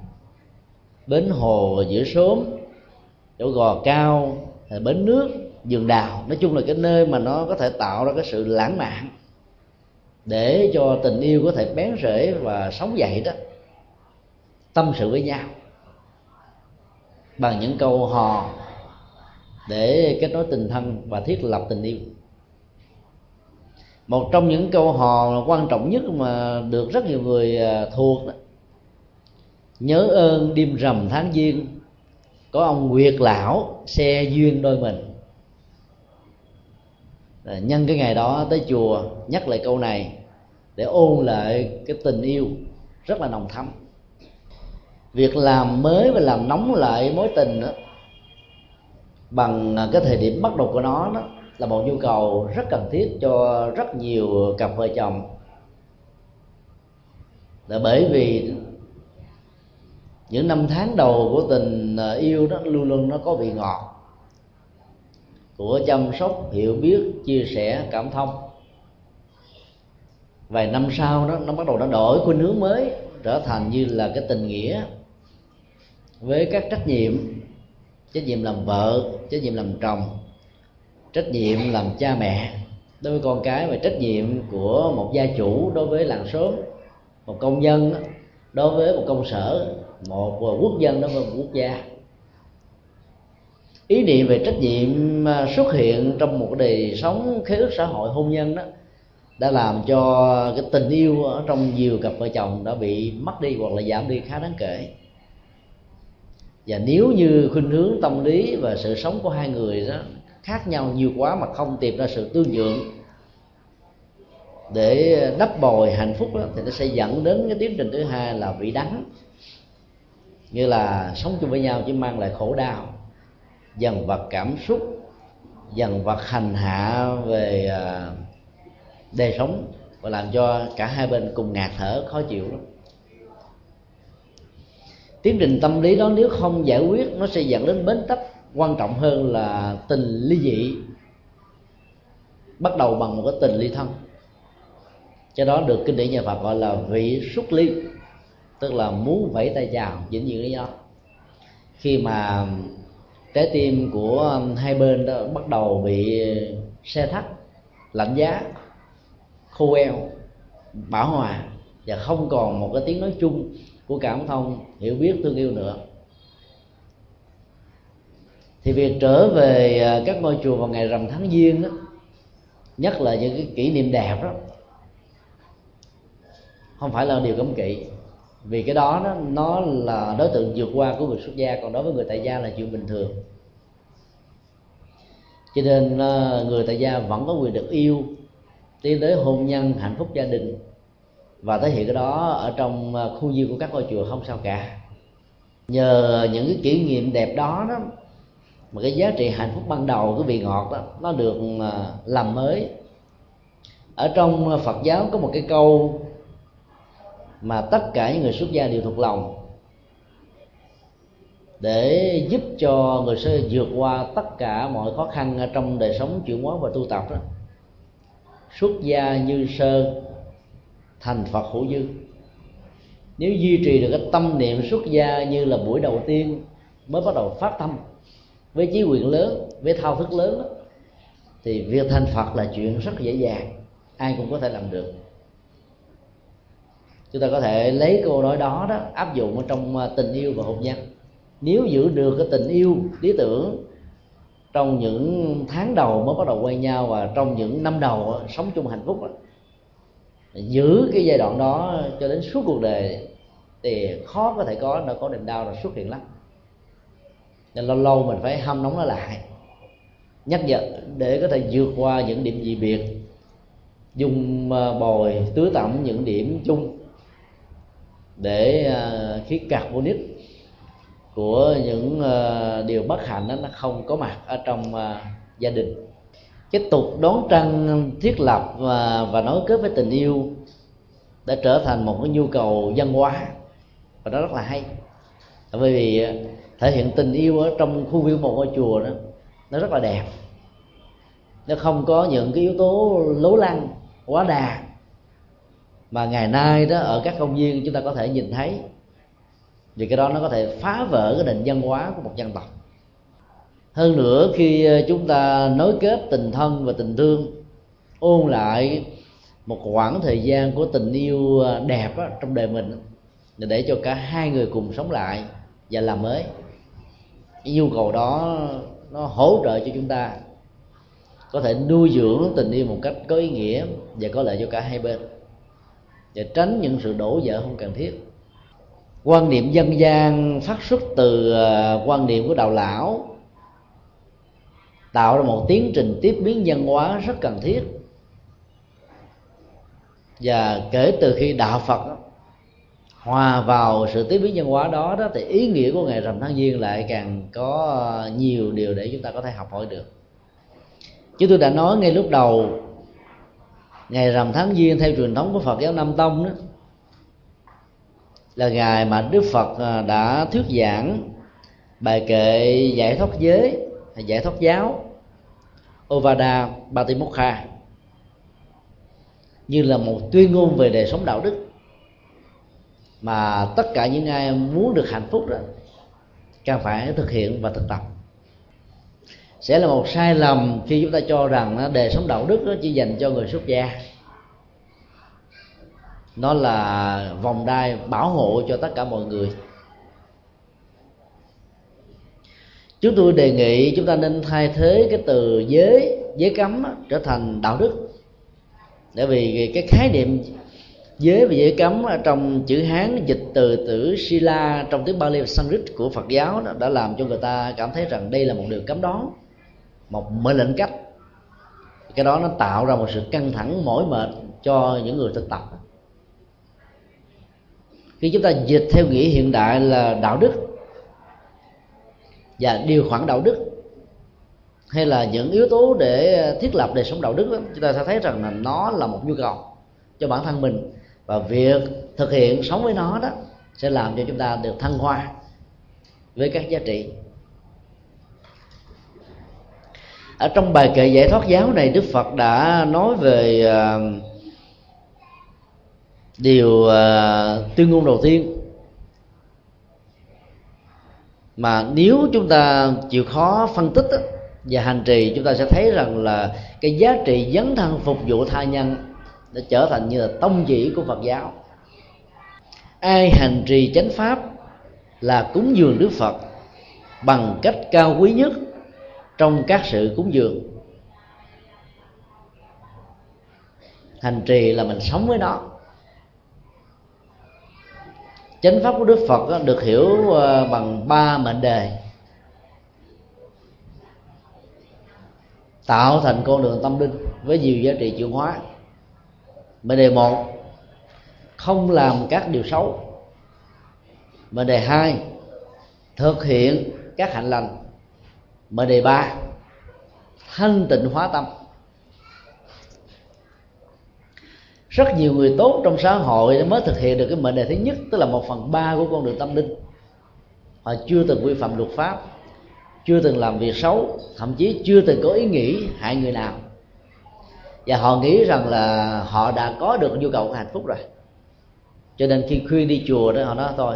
bến hồ giữa sớm chỗ gò cao bến nước vườn đào. Nói chung là cái nơi mà nó có thể tạo ra cái sự lãng mạn để cho tình yêu có thể bén rễ và sống dậy đó tâm sự với nhau bằng những câu hò để kết nối tình thân và thiết lập tình yêu. Một trong những câu hò quan trọng nhất mà được rất nhiều người à, thuộc đó, nhớ ơn đêm rằm tháng giêng, có ông nguyệt lão xe duyên đôi mình. À, nhân cái ngày đó tới chùa nhắc lại câu này để ôn lại cái tình yêu rất là nồng thắm việc làm mới và làm nóng lại mối tình đó, bằng à, cái thời điểm bắt đầu của nó đó, là một nhu cầu rất cần thiết cho rất nhiều cặp vợ chồng. Là bởi vì những năm tháng đầu của tình à, yêu đó luôn luôn nó có vị ngọt. Của chăm sóc, hiểu biết, chia sẻ, cảm thông. Vài năm sau đó, nó bắt đầu nó đổi khuynh hướng mới, trở thành như là cái tình nghĩa với các trách nhiệm trách nhiệm làm vợ, trách nhiệm làm chồng, trách nhiệm làm cha mẹ, đối với con cái và trách nhiệm của một gia chủ đối với làng xóm, một công dân đối với một công sở, một quốc dân đối với một quốc gia. Ý niệm về trách nhiệm à, xuất hiện trong một đời sống, khế ước xã hội hôn nhân đó, đã làm cho cái tình yêu ở trong nhiều cặp vợ chồng đã bị mất đi hoặc là giảm đi khá đáng kể và nếu như khuynh hướng tâm lý và sự sống của hai người đó khác nhau nhiều quá mà không tìm ra sự tương nhượng để đắp bồi hạnh phúc đó, thì nó sẽ dẫn đến cái tiến trình thứ hai là bị đắng như là sống chung với nhau chỉ mang lại khổ đau dần vật cảm xúc dần vật hành hạ về à, đời sống và làm cho cả hai bên cùng ngạt thở khó chịu lắm tiến trình tâm lý đó nếu không giải quyết, nó sẽ dẫn đến bến tắc. Quan trọng hơn là tình ly dị bắt đầu bằng một cái tình ly thân. Cho đó được kinh điển nhà Phật gọi là vị xuất ly, tức là muốn vẫy tay chào dĩ nhiên lý do. Khi mà trái tim của hai bên đó bắt đầu bị xe thắt, lạnh giá, khô eo bảo hòa, và không còn một cái tiếng nói chung của cảm thông hiểu biết thương yêu nữa. Thì việc trở về à, các ngôi chùa vào ngày rằm tháng giêng đó nhất là những cái kỷ niệm đẹp đó không phải là điều cấm kỵ. Vì cái đó, đó nó là đối tượng vượt qua của người xuất gia còn đối với người tại gia là chuyện bình thường. Cho nên à, người tại gia vẫn có quyền được yêu tiến tới hôn nhân hạnh phúc gia đình và thể hiện cái đó ở trong ờ, khu viên của các ngôi chùa không sao cả. Nhờ những cái kỷ niệm đẹp đó đó, mà cái giá trị hạnh phúc ban đầu cái vị ngọt đó, nó được ờ, làm mới. Ở trong Phật giáo có một cái câu mà tất cả những người xuất gia đều thuộc lòng, để giúp cho người sơ vượt qua tất cả mọi khó khăn trong đời sống chuyển hóa và tu tập đó. Xuất gia như sơ thành phật hữu dư. Nếu duy trì được cái tâm niệm xuất gia như là buổi đầu tiên mới bắt đầu phát tâm với chí quyền lớn với thao thức lớn đó, thì việc thành phật là chuyện rất dễ dàng ai cũng có thể làm được. Chúng ta có thể lấy câu nói đó đó áp dụng ở trong à, tình yêu và hôn nhân. Nếu giữ được cái tình yêu lý tưởng trong những tháng đầu mới bắt đầu quen nhau và trong những năm đầu sống chung hạnh phúc giữ cái giai đoạn đó cho đến suốt cuộc đời thì khó có thể có, nó có niềm đau là xuất hiện lắm. Nên lâu lâu mình phải hâm nóng nó lại. Nhắc nhở, để có thể vượt qua những điểm dị biệt, dùng à, bồi tưới tẩm những điểm chung để à, khí carbonic của những à, điều bất hạnh đó nó không có mặt ở trong gia đình cái tục đón trăng thiết lập và, và nối kết với tình yêu đã trở thành một cái nhu cầu văn hóa. Và đó rất là hay. Bởi vì à, thể hiện tình yêu ở trong khu viên một ngôi chùa đó nó rất là đẹp. Nó không có những cái yếu tố lố lăng quá đà mà ngày nay đó ở các công viên chúng ta có thể nhìn thấy. Vì cái đó nó có thể phá vỡ cái định văn hóa của một dân tộc hơn nữa khi ờ, chúng ta nối kết tình thân và tình thương ôn lại một khoảng thời gian của tình yêu ờ, đẹp đó, trong đời mình để để cho cả hai người cùng sống lại và làm mới. Cái nhu cầu đó nó hỗ trợ cho chúng ta có thể nuôi dưỡng tình yêu một cách có ý nghĩa và có lợi cho cả hai bên. Để tránh những sự đổ vỡ không cần thiết. Quan niệm dân gian phát xuất từ ờ, quan niệm của đạo lão tạo ra một tiến trình tiếp biến văn hóa rất cần thiết. Và kể từ khi đạo phật hòa vào sự tiếp biến văn hóa đó đó, thì ý nghĩa của ngày rằm tháng giêng lại càng có nhiều điều để chúng ta có thể học hỏi được. Chứ tôi đã nói ngay lúc đầu, ngày rằm tháng giêng theo truyền thống của phật giáo nam tông đó, là ngày mà đức phật à, đã thuyết giảng bài kệ giải thoát giới giải thoát giáo. Ovada Batimokha như là một tuyên ngôn về đời sống đạo đức. Mà tất cả những ai muốn được hạnh phúc đó cần phải thực hiện và thực tập. Sẽ là một sai lầm khi chúng ta cho rằng đời sống đạo đức đó chỉ dành cho người xuất gia. Nó là vòng đai bảo hộ cho tất cả mọi người. Chúng tôi đề nghị chúng ta nên thay thế cái từ giới giới cấm trở thành đạo đức. Bởi vì cái khái niệm giới và giới cấm ở trong chữ hán dịch từ tử sila trong tiếng Bali và Sanskrit của Phật giáo đó, đã làm cho người ta cảm thấy rằng đây là một điều cấm đoán một mệnh lệnh cách cái đó nó tạo ra một sự căng thẳng mỏi mệt cho những người thực tập. Khi chúng ta dịch theo nghĩa hiện đại là đạo đức và điều khoản đạo đức hay là những yếu tố để thiết lập đời sống đạo đức đó, chúng ta sẽ thấy rằng là nó là một nhu cầu cho bản thân mình. Và việc thực hiện sống với nó đó sẽ làm cho chúng ta được thăng hoa với các giá trị. Ở trong bài kệ giải thoát giáo này đức phật đã nói về uh, điều uh, tuyên ngôn đầu tiên mà nếu chúng ta chịu khó phân tích đó, và hành trì chúng ta sẽ thấy rằng là cái giá trị dấn thân phục vụ tha nhân đã trở thành như là tông chỉ của phật giáo. Ai hành trì chánh pháp là cúng dường đức phật bằng cách cao quý nhất trong các sự cúng dường. Hành trì là mình sống với nó chánh pháp của đức phật được hiểu ờ, bằng ba mệnh đề. Tạo thành con đường tâm linh với nhiều giá trị chuyển hóa. Mệnh đề một, không làm các điều xấu. Mệnh đề hai, thực hiện các hạnh lành. Mệnh đề ba, thanh tịnh hóa tâm. Rất nhiều người tốt trong xã hội mới thực hiện được cái mệnh đề thứ nhất, tức là một phần ba của con đường tâm linh. Họ chưa từng vi phạm luật pháp, chưa từng làm việc xấu, thậm chí chưa từng có ý nghĩ hại người nào. Và họ nghĩ rằng là họ đã có được nhu cầu của hạnh phúc rồi. Cho nên khi khuyên đi chùa đó, họ nói thôi,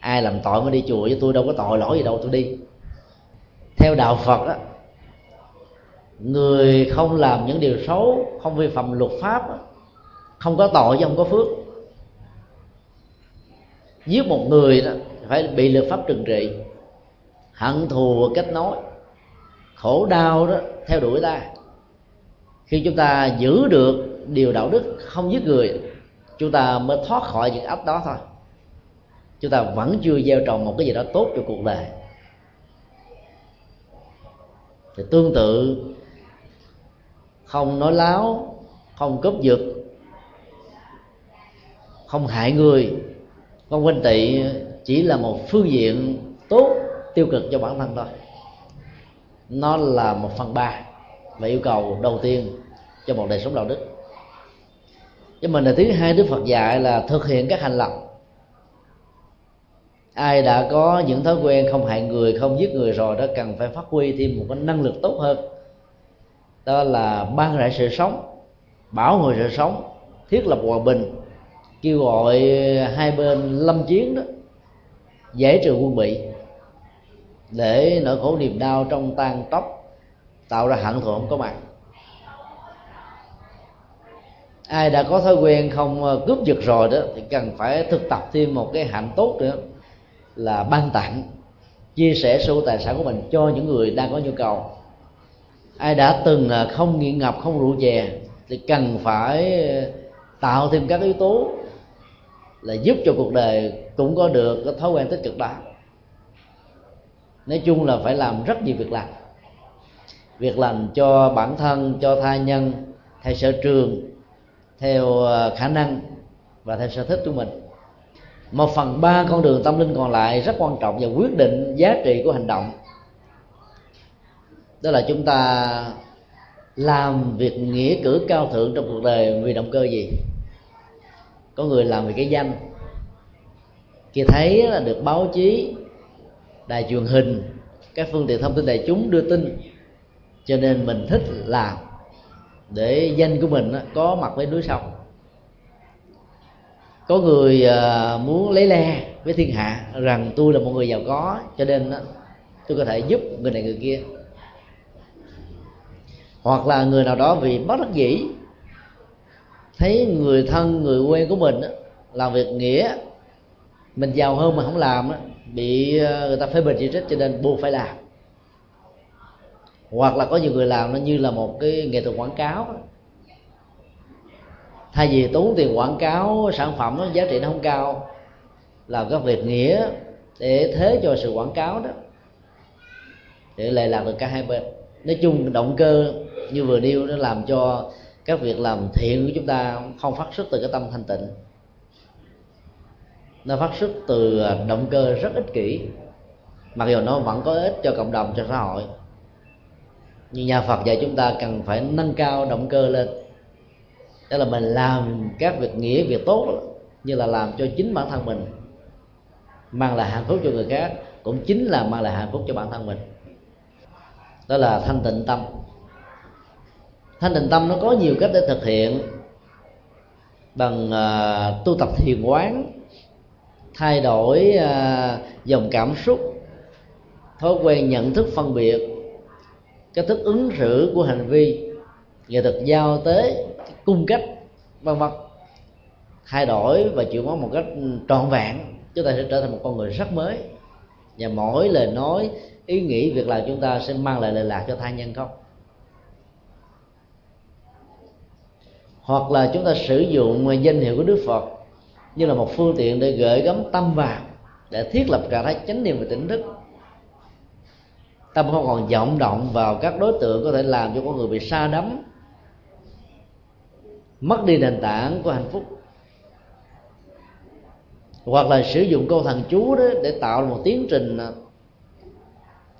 ai làm tội mới đi chùa chứ tôi đâu có tội lỗi gì đâu, tôi đi. Theo đạo phật đó người không làm những điều xấu, không vi phạm luật pháp không có tội chứ không có phước. Giết một người đó, phải bị luật pháp trừng trị. Hận thù kết nối. Khổ đau đó, theo đuổi ta. Khi chúng ta giữ được điều đạo đức, không giết người, chúng ta mới thoát khỏi những ách đó thôi. Chúng ta vẫn chưa gieo trồng một cái gì đó tốt cho cuộc đời. Thì tương tự, không nói láo, không cướp giật không hại người. Con quanh tị chỉ là một phương diện tốt, tiêu cực cho bản thân thôi. Nó là một phần ba và yêu cầu đầu tiên cho một đời sống đạo đức. Cho mình là thứ hai, đức phật dạy là thực hiện các hành động ai đã có những thói quen không hại người, không giết người rồi, đó cần phải phát huy thêm một cái năng lực tốt hơn. Đó là ban rải sự sống, bảo hộ sự sống, thiết lập hòa bình kêu gọi ờ, hai bên lâm chiến đó, giải trừ quân bị, để nỗi khổ niềm đau trong tan tóc tạo ra hận thù không có mặt. Ai đã có thói quen không ờ, cướp giật rồi đó, thì cần phải thực tập thêm một cái hạnh tốt nữa, là ban tặng, chia sẻ số tài sản của mình cho những người đang có nhu cầu. Ai đã từng ờ, không nghiện ngập, không rượu chè, thì cần phải tạo thêm các yếu tố là giúp cho cuộc đời cũng có được cái thói quen tích cực đó. Nói chung là phải làm rất nhiều việc làm. Việc làm cho bản thân, cho tha nhân, theo sở trường, theo ờ, khả năng và theo sở thích của mình. Một phần ba con đường tâm linh còn lại rất quan trọng và quyết định giá trị của hành động. Đó là chúng ta làm việc nghĩa cử cao thượng trong cuộc đời vì động cơ gì? Có người làm vì cái danh. Khi thấy là được báo chí, đài truyền hình, các phương tiện thông tin đại chúng đưa tin. Cho nên mình thích làm để danh của mình có mặt với núi sông. Có người à, muốn lấy le với thiên hạ rằng tôi là một người giàu có, cho nên tôi có thể giúp người này người kia. Hoặc là người nào đó vì bất đắc dĩ thấy người thân, người quen của mình đó làm việc nghĩa, mình giàu hơn mà không làm bị ờ, người ta phê bình chỉ trích cho nên buộc phải làm. Hoặc là có nhiều người làm nó như là một cái nghệ thuật quảng cáo thay vì tốn tiền quảng cáo sản phẩm nó giá trị nó không cao, làm các việc nghĩa để thế cho sự quảng cáo đó, để lệ lạc được cả hai bên. Nói chung động cơ như vừa nêu nó làm cho các việc làm thiện của chúng ta không phát xuất từ cái tâm thanh tịnh. Nó phát xuất từ à, động cơ rất ích kỷ. Mặc dù nó vẫn có ích cho cộng đồng, cho xã hội. Nhưng nhà phật dạy chúng ta cần phải nâng cao động cơ lên. Đó là mình làm các việc nghĩa, việc tốt như là làm cho chính bản thân mình. Mang lại hạnh phúc cho người khác cũng chính là mang lại hạnh phúc cho bản thân mình. Đó là thanh tịnh tâm thanh tịnh tâm nó có nhiều cách để thực hiện. Bằng uh, tu tập thiền quán thay đổi uh, dòng cảm xúc thói quen nhận thức phân biệt cái thức ứng xử của hành vi nghệ thuật giao tế cung cách vân vân. Thay đổi và chịu mất một cách trọn vẹn chúng ta sẽ trở thành một con người rất mới. Và mỗi lời nói ý nghĩ việc làm chúng ta sẽ mang lại lời lạc cho tha nhân không? Hoặc là chúng ta sử dụng à, danh hiệu của đức phật như là một phương tiện để gửi gắm tâm vào để thiết lập trạng thái chánh niệm và tỉnh thức. Tâm không còn vọng động vào các đối tượng có thể làm cho con người bị sa đắm, mất đi nền tảng của hạnh phúc. Hoặc là sử dụng câu thần chú đó để tạo một tiến trình à,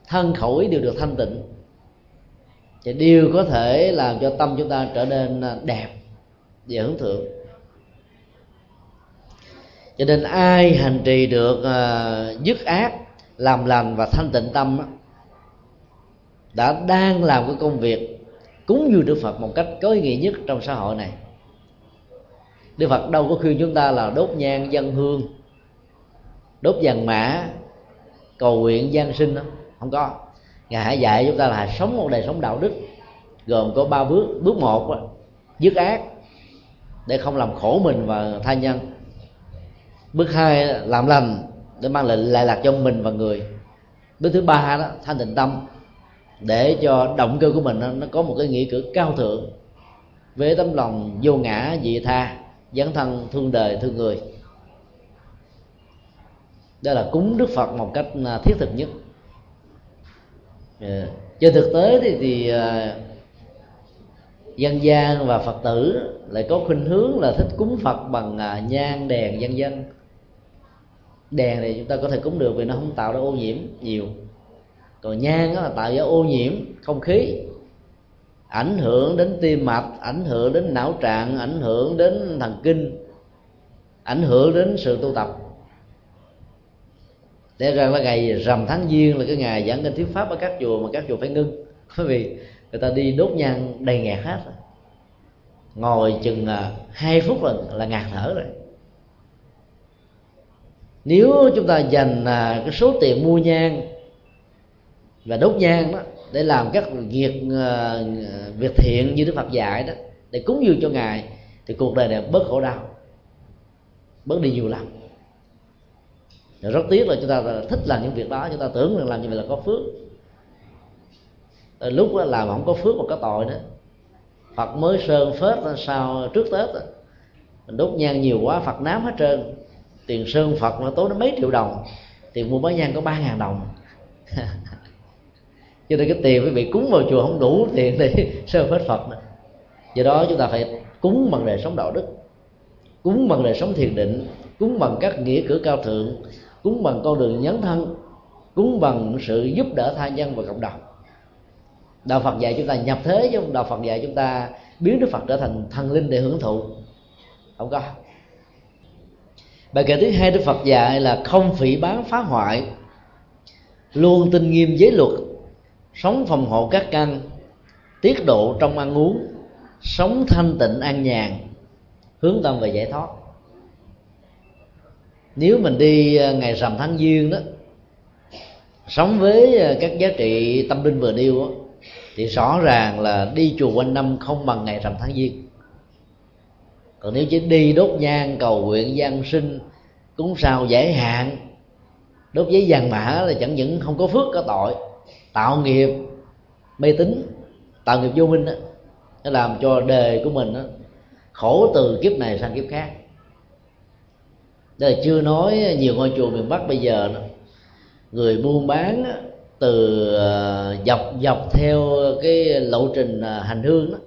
thân khẩu ý đều được thanh tịnh. Thì đều có thể làm cho tâm chúng ta trở nên à, đẹp và hướng thượng. Cho nên ai hành trì được uh, dứt ác làm lành và thanh tịnh tâm đã đang làm cái công việc cúng dường Đức Phật một cách có ý nghĩa nhất trong xã hội này. Đức Phật đâu có khuyên chúng ta là đốt nhang dân hương đốt vàng mã cầu nguyện gian sinh đó. Không có. Ngài hãy dạy chúng ta là sống một đời sống đạo đức gồm có ba bước. Bước một dứt ác để không làm khổ mình và tha nhân. Bước hai làm lành để mang lại lại lạc cho mình và người. Bước thứ ba đó thanh tịnh tâm để cho động cơ của mình nó có một cái nghĩa cử cao thượng. Với tấm lòng vô ngã dị tha dấn thân thương đời thương người. Đó là cúng đức phật một cách à, thiết thực nhất. Yeah. trên thực tế thì, thì à, dân gian và phật tử lại có khuynh hướng là thích cúng phật bằng à, nhang, đèn dân dân đèn thì chúng ta có thể cúng được vì nó không tạo ra ô nhiễm nhiều. Còn nhang là tạo ra ô nhiễm không khí, ảnh hưởng đến tim mạch, ảnh hưởng đến não trạng, ảnh hưởng đến thần kinh, ảnh hưởng đến sự tu tập. Để ra là ngày rằm tháng giêng là cái ngày giảng kinh thuyết pháp ở các chùa mà các chùa phải ngưng. [LAUGHS] Bởi vì người ta đi đốt nhang đầy ngạt hết ngồi chừng à, hai phút là là ngạt thở rồi. Nếu chúng ta dành à, cái số tiền mua nhang và đốt nhang đó để làm các việc à, việc thiện như đức phật dạy đó, để cúng dường cho ngài, thì cuộc đời này bớt khổ đau, bớt đi nhiều lắm. Rất tiếc là chúng ta thích làm những việc đó, chúng ta tưởng rằng làm như vậy là có phước. Ờ, lúc đó làm không có phước mà có tội đó. phật mới sơn phết sau trước tết đó. mình đốt nhang nhiều quá, phật nám hết trơn. Tiền sơn phật nó tốn đến mấy triệu đồng. Tiền mua bán nhang có ba ngàn đồng. [LAUGHS] Cho nên cái tiền quý vị cúng vào chùa không đủ tiền để [LAUGHS] sơn phết phật nữa. Do đó chúng ta phải cúng bằng đời sống đạo đức. Cúng bằng đời sống thiền định. Cúng bằng các nghĩa cử cao thượng. Cúng bằng con đường nhấn thân. Cúng bằng sự giúp đỡ tha nhân và cộng đồng đạo phật dạy chúng ta nhập thế, chứ đạo phật dạy chúng ta biến đức phật trở thành thần linh để hưởng thụ. Không có. Bài kệ thứ hai đức phật dạy là không phỉ bán phá hoại, luôn tinh nghiêm giới luật, sống phòng hộ các căn, tiết độ trong ăn uống, sống thanh tịnh an nhàn, hướng tâm về giải thoát. Nếu mình đi ờ, ngày rằm tháng giêng đó, sống với ờ, các giá trị tâm linh vừa nêu thì rõ ràng là đi chùa quanh năm không bằng ngày rằm tháng giêng. Còn nếu chỉ đi đốt nhang cầu nguyện gian sinh cúng sao giải hạn đốt giấy vàng mã là chẳng những không có phước có tội. Tạo nghiệp mê tín tạo nghiệp vô minh đó nó làm cho đời của mình đó, khổ từ kiếp này sang kiếp khác. Đây là chưa nói nhiều ngôi chùa miền bắc bây giờ đó, người buôn bán từ ờ, dọc dọc theo cái lộ trình ờ, hành hương đó,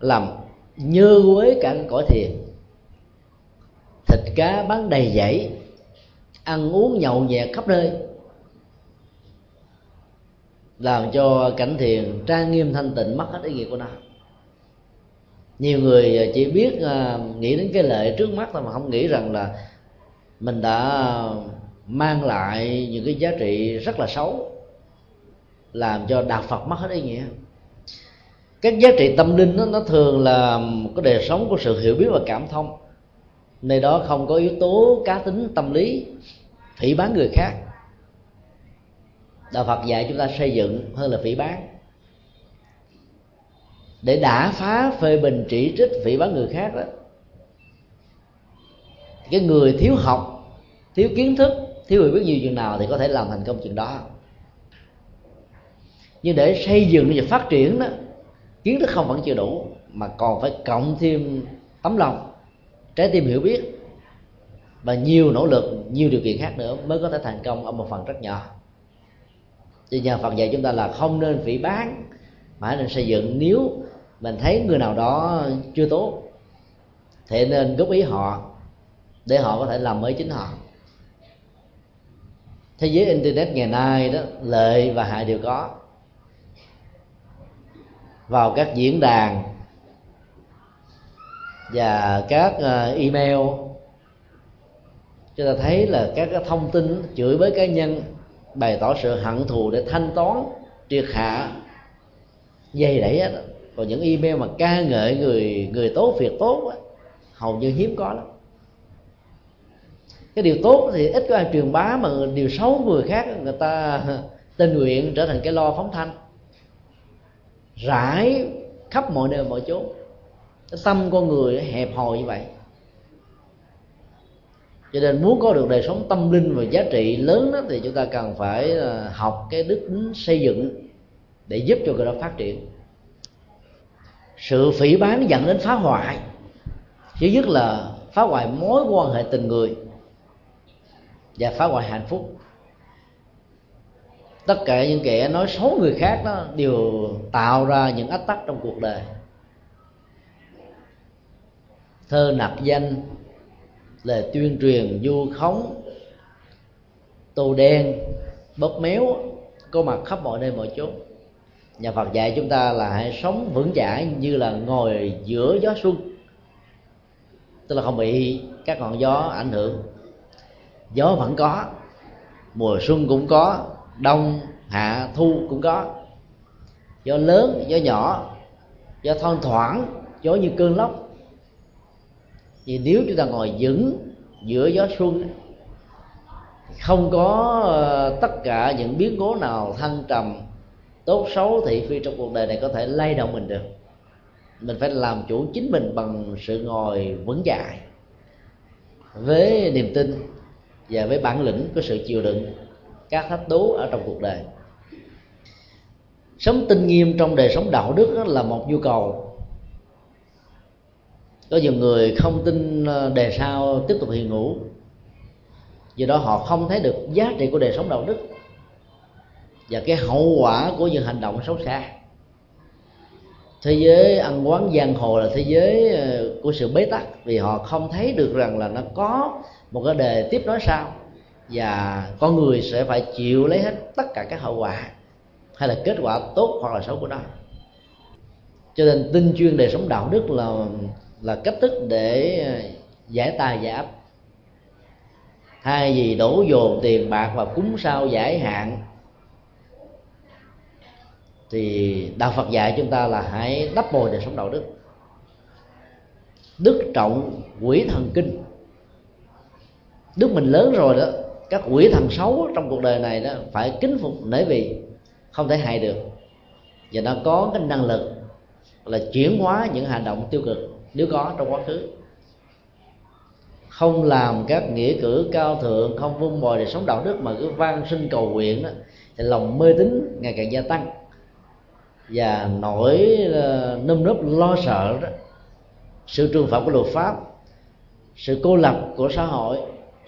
làm như quế cả cõi thiền. Thịt cá bán đầy dãy, ăn uống nhậu nhẹt khắp nơi. Làm cho cảnh thiền trang nghiêm thanh tịnh mất hết ý nghĩa của nó. Nhiều người ờ, chỉ biết nghĩ đến cái lợi trước mắt thôi mà không nghĩ rằng là mình đã mang lại những cái giá trị rất là xấu làm cho đạo phật mất hết ý nghĩa. Các giá trị tâm linh đó, nó thường là một cái đời sống của sự hiểu biết và cảm thông. Nơi đó không có yếu tố cá tính tâm lý phỉ bán người khác. Đạo phật dạy chúng ta xây dựng hơn là phỉ bán để đả phá phê bình chỉ trích phỉ bán người khác đó cái người thiếu học thiếu kiến thức thiếu hiểu biết nhiều chừng nào thì có thể làm thành công chừng đó nhưng để xây dựng và phát triển đó, kiến thức không vẫn chưa đủ, mà còn phải cộng thêm tấm lòng, trái tim hiểu biết và nhiều nỗ lực, nhiều điều kiện khác nữa mới có thể thành công ở một phần rất nhỏ. Thì nhà Phật dạy chúng ta là không nên phỉ bán mà nên xây dựng. Nếu mình thấy người nào đó chưa tốt, thì nên góp ý họ để họ có thể làm mới chính họ. Thế giới internet ngày nay đó, lợi và hại đều có vào các diễn đàn và các ờ, email. Chúng ta thấy là các thông tin chửi bới cá nhân bày tỏ sự hận thù để thanh toán triệt hạ. Dày đẩy hết còn những email mà ca ngợi người người tốt việc tốt đó, hầu như hiếm có lắm. Cái điều tốt thì ít có ai truyền bá mà điều xấu người khác người ta [LAUGHS] tình nguyện trở thành cái lo phóng thanh rải khắp mọi nơi mọi chỗ cái tâm con người hẹp hòi như vậy. Cho nên muốn có được đời sống tâm linh và giá trị lớn đó, thì chúng ta cần phải à, học cái đức tính xây dựng để giúp cho người đó phát triển. Sự phỉ bán dẫn đến phá hoại. Thứ nhất là phá hoại mối quan hệ tình người và phá hoại hạnh phúc tất cả những kẻ nói xấu người khác đó đều tạo ra những ách tắc trong cuộc đời. Thơ nặc danh lời tuyên truyền du khống, tô đen, bóp méo, có mặt khắp mọi nơi mọi chốn. Nhà Phật dạy chúng ta là hãy sống vững chãi như là ngồi giữa gió xuân, tức là không bị các ngọn gió ảnh hưởng. Gió vẫn có, mùa xuân cũng có đông, hạ, thu cũng có. Gió lớn gió nhỏ gió thoang thoảng gió như cơn lốc. Thì nếu chúng ta ngồi vững giữa gió xuân không có ờ, tất cả những biến cố nào thăng trầm tốt xấu thị phi trong cuộc đời này có thể lay động mình được. Mình phải làm chủ chính mình bằng sự ngồi vững chãi với niềm tin và với bản lĩnh của sự chịu đựng các thách đố ở trong cuộc đời. Sống tinh nghiêm trong đời sống đạo đức là một nhu cầu. Có nhiều người không tin ờ, đề sau tiếp tục hiện ngủ do đó họ không thấy được giá trị của đời sống đạo đức và cái hậu quả của những hành động xấu xa. Thế giới ăn quán giang hồ là thế giới ờ, của sự bế tắc vì họ không thấy được rằng là nó có một cái đề tiếp nói sau và con người sẽ phải chịu lấy hết tất cả các hậu quả, hay là kết quả tốt hoặc là xấu của nó. Cho nên tinh chuyên đời sống đạo đức là là cách thức để à, giải tài giải áp thay vì đổ dồn tiền bạc và cúng sao giải hạn, thì đạo phật dạy chúng ta là hãy đắp bồi đời sống đạo đức. Đức trọng quỷ thần kinh. Đức mình lớn rồi đó các quỷ thần xấu trong cuộc đời này đó phải kính phục nể vì không thể hại được. Và nó có cái năng lực là chuyển hóa những hành động tiêu cực, nếu có, trong quá khứ. Không làm các nghĩa cử cao thượng, không vun bồi để sống đạo đức mà cứ van sinh cầu nguyện đó, thì lòng mê tín ngày càng gia tăng. Và nỗi ờ, nâm nớp lo sợ đó, sự trừng phạt của luật pháp, sự cô lập của xã hội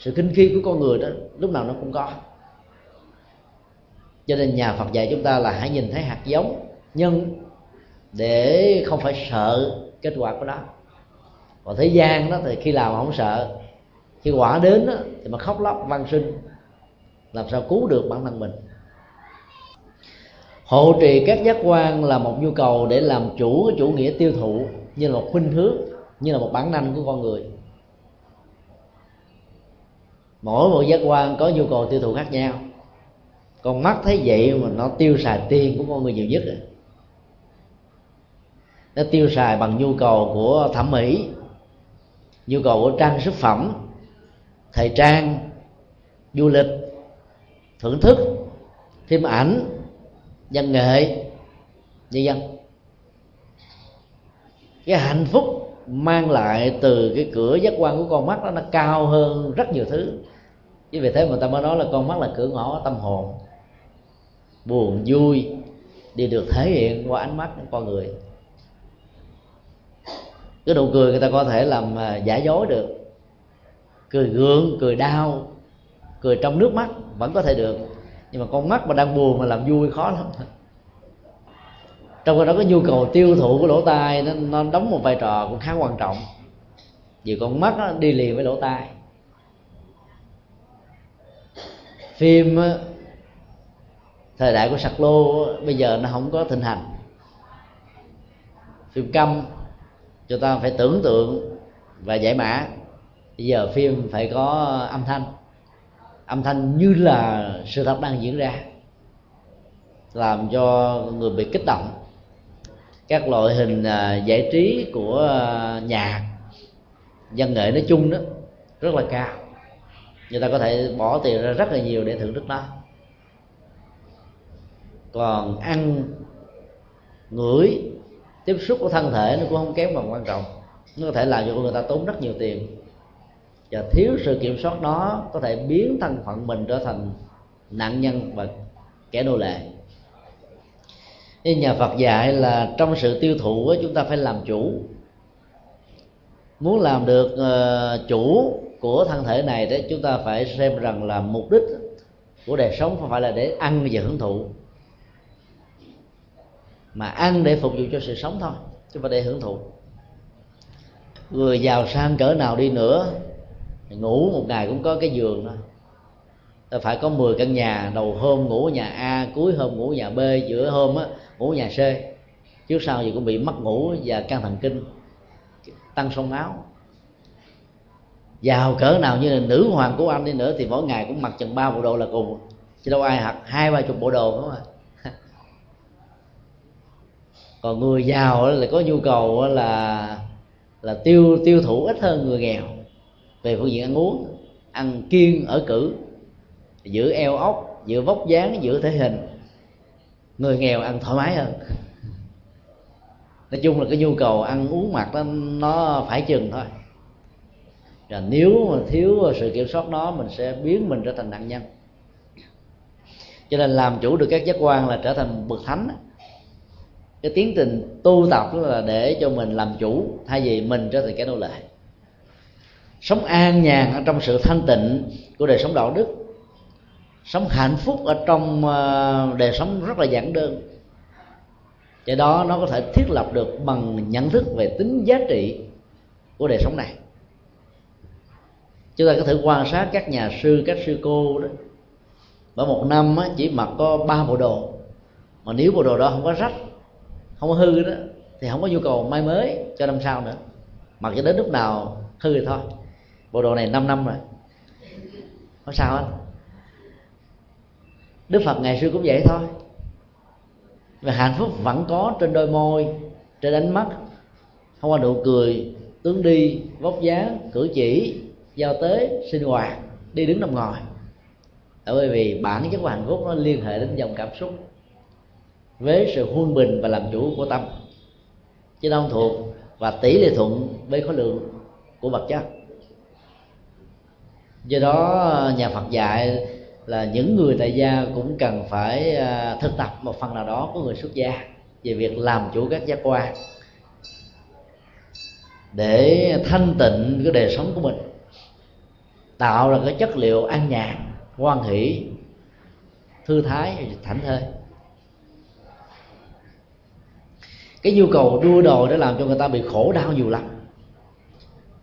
sự kinh khi của con người đó lúc nào nó cũng có. Cho nên nhà Phật dạy chúng ta là hãy nhìn thấy hạt giống nhân để không phải sợ kết quả của nó. Còn thế gian đó thì khi làm không sợ khi quả đến đó, thì mà khóc lóc văn sinh làm sao cứu được bản thân mình? Hộ trì các giác quan là một nhu cầu để làm chủ cái chủ nghĩa tiêu thụ như là một khuynh hướng như là một bản năng của con người mỗi một giác quan có nhu cầu tiêu thụ khác nhau. Con mắt thấy vậy mà nó tiêu xài tiền của con người nhiều nhất nó tiêu xài bằng nhu cầu của thẩm mỹ, nhu cầu của trang sức phẩm, thời trang, du lịch, thưởng thức, phim ảnh, văn nghệ nhân dân cái hạnh phúc mang lại từ cái cửa giác quan của con mắt đó, nó cao hơn rất nhiều thứ. Chứ vì thế mà ta mới nói là con mắt là cửa ngõ tâm hồn. Buồn, vui, đều được thể hiện qua ánh mắt của con người. Cái nụ cười người ta có thể làm à, giả dối được. Cười gượng, cười đau, cười trong nước mắt vẫn có thể được. Nhưng mà con mắt mà đang buồn mà làm vui khó lắm trong đó có nhu cầu tiêu thụ của lỗ tai nó, nó đóng một vai trò cũng khá quan trọng. Vì con mắt nó đi liền với lỗ tai. Phim thời đại của sạc lô bây giờ nó không có thịnh hành. Phim câm chúng ta phải tưởng tượng và giải mã. Bây giờ phim phải có âm thanh. Âm thanh như là sự thật đang diễn ra làm cho người bị kích động các loại hình à, giải trí của à, nhạc văn nghệ nói chung đó rất là cao. Người ta có thể bỏ tiền ra rất là nhiều để thưởng thức nó. Còn ăn ngửi tiếp xúc của thân thể nó cũng không kém phần quan trọng. Nó có thể làm cho người ta tốn rất nhiều tiền. Và thiếu sự kiểm soát đó có thể biến thân phận mình trở thành nạn nhân và kẻ nô lệ nhưng nhà Phật dạy là trong sự tiêu thụ chúng ta phải làm chủ. Muốn làm được ờ, chủ của thân thể này đấy chúng ta phải xem rằng là mục đích của đời sống không phải là để ăn và hưởng thụ, mà ăn để phục vụ cho sự sống thôi, chứ không phải để hưởng thụ. Người giàu sang cỡ nào đi nữa, ngủ một ngày cũng có cái giường đó phải có 10 căn nhà, đầu hôm ngủ nhà A, cuối hôm ngủ nhà B, giữa hôm á ngủ nhà xê trước sau gì cũng bị mất ngủ và căng thần kinh, tăng sông máu. Giàu cỡ nào như là nữ hoàng của anh đi nữa thì mỗi ngày cũng mặc chừng ba bộ đồ là cùng. Chứ đâu ai mặc hai, ba chục bộ đồ đúng không [LAUGHS] còn người giàu là có nhu cầu là là tiêu tiêu thụ ít hơn người nghèo. Về phương diện ăn uống, ăn kiêng ở cử, giữ eo ốc giữ vóc dáng, giữ thể hình người nghèo ăn thoải mái hơn. Nói chung là cái nhu cầu ăn uống mặc đó nó phải chừng thôi. Và nếu mà thiếu sự kiểm soát nó mình sẽ biến mình trở thành nạn nhân. Cho nên làm chủ được các giác quan là trở thành bậc thánh cái tiến trình tu tập là để cho mình làm chủ, thay vì mình trở thành cái nô lệ. Sống an nhàn ở trong sự thanh tịnh của đời sống đạo đức sống hạnh phúc ở trong ờ, đời sống rất là giản đơn. Cái đó nó có thể thiết lập được bằng nhận thức về tính giá trị của đời sống này. Chúng ta có thể quan sát các nhà sư, các sư cô đó. Ở một năm chỉ mặc có ba bộ đồ. Mà nếu bộ đồ đó không có rách, không có hư đó, thì không có nhu cầu may mới cho năm sau nữa. Mặc cho đến lúc nào hư thì thôi. Bộ đồ này 5 năm rồi. Không sao hết đức phật ngày xưa cũng vậy thôi. Và hạnh phúc vẫn có trên đôi môi, trên ánh mắt. Không qua nụ cười, tướng đi, vóc dáng, cử chỉ, giao tế, sinh hoạt, đi đứng nằm ngồi. Tại bởi vì bản chất của hạnh phúc nó liên hệ đến dòng cảm xúc với sự huân bình và làm chủ của tâm. Chứ không thuộc và tỷ lệ thuận với khối lượng của vật chất. Do đó, nhà phật dạy là những người tại gia cũng cần phải à, thực tập một phần nào đó của người xuất gia về việc làm chủ các giác quan để thanh tịnh cái đời sống của mình tạo ra cái chất liệu an nhàn hoan hỷ thư thái thảnh thơi. Cái nhu cầu đua đòi để làm cho người ta bị khổ đau nhiều lắm.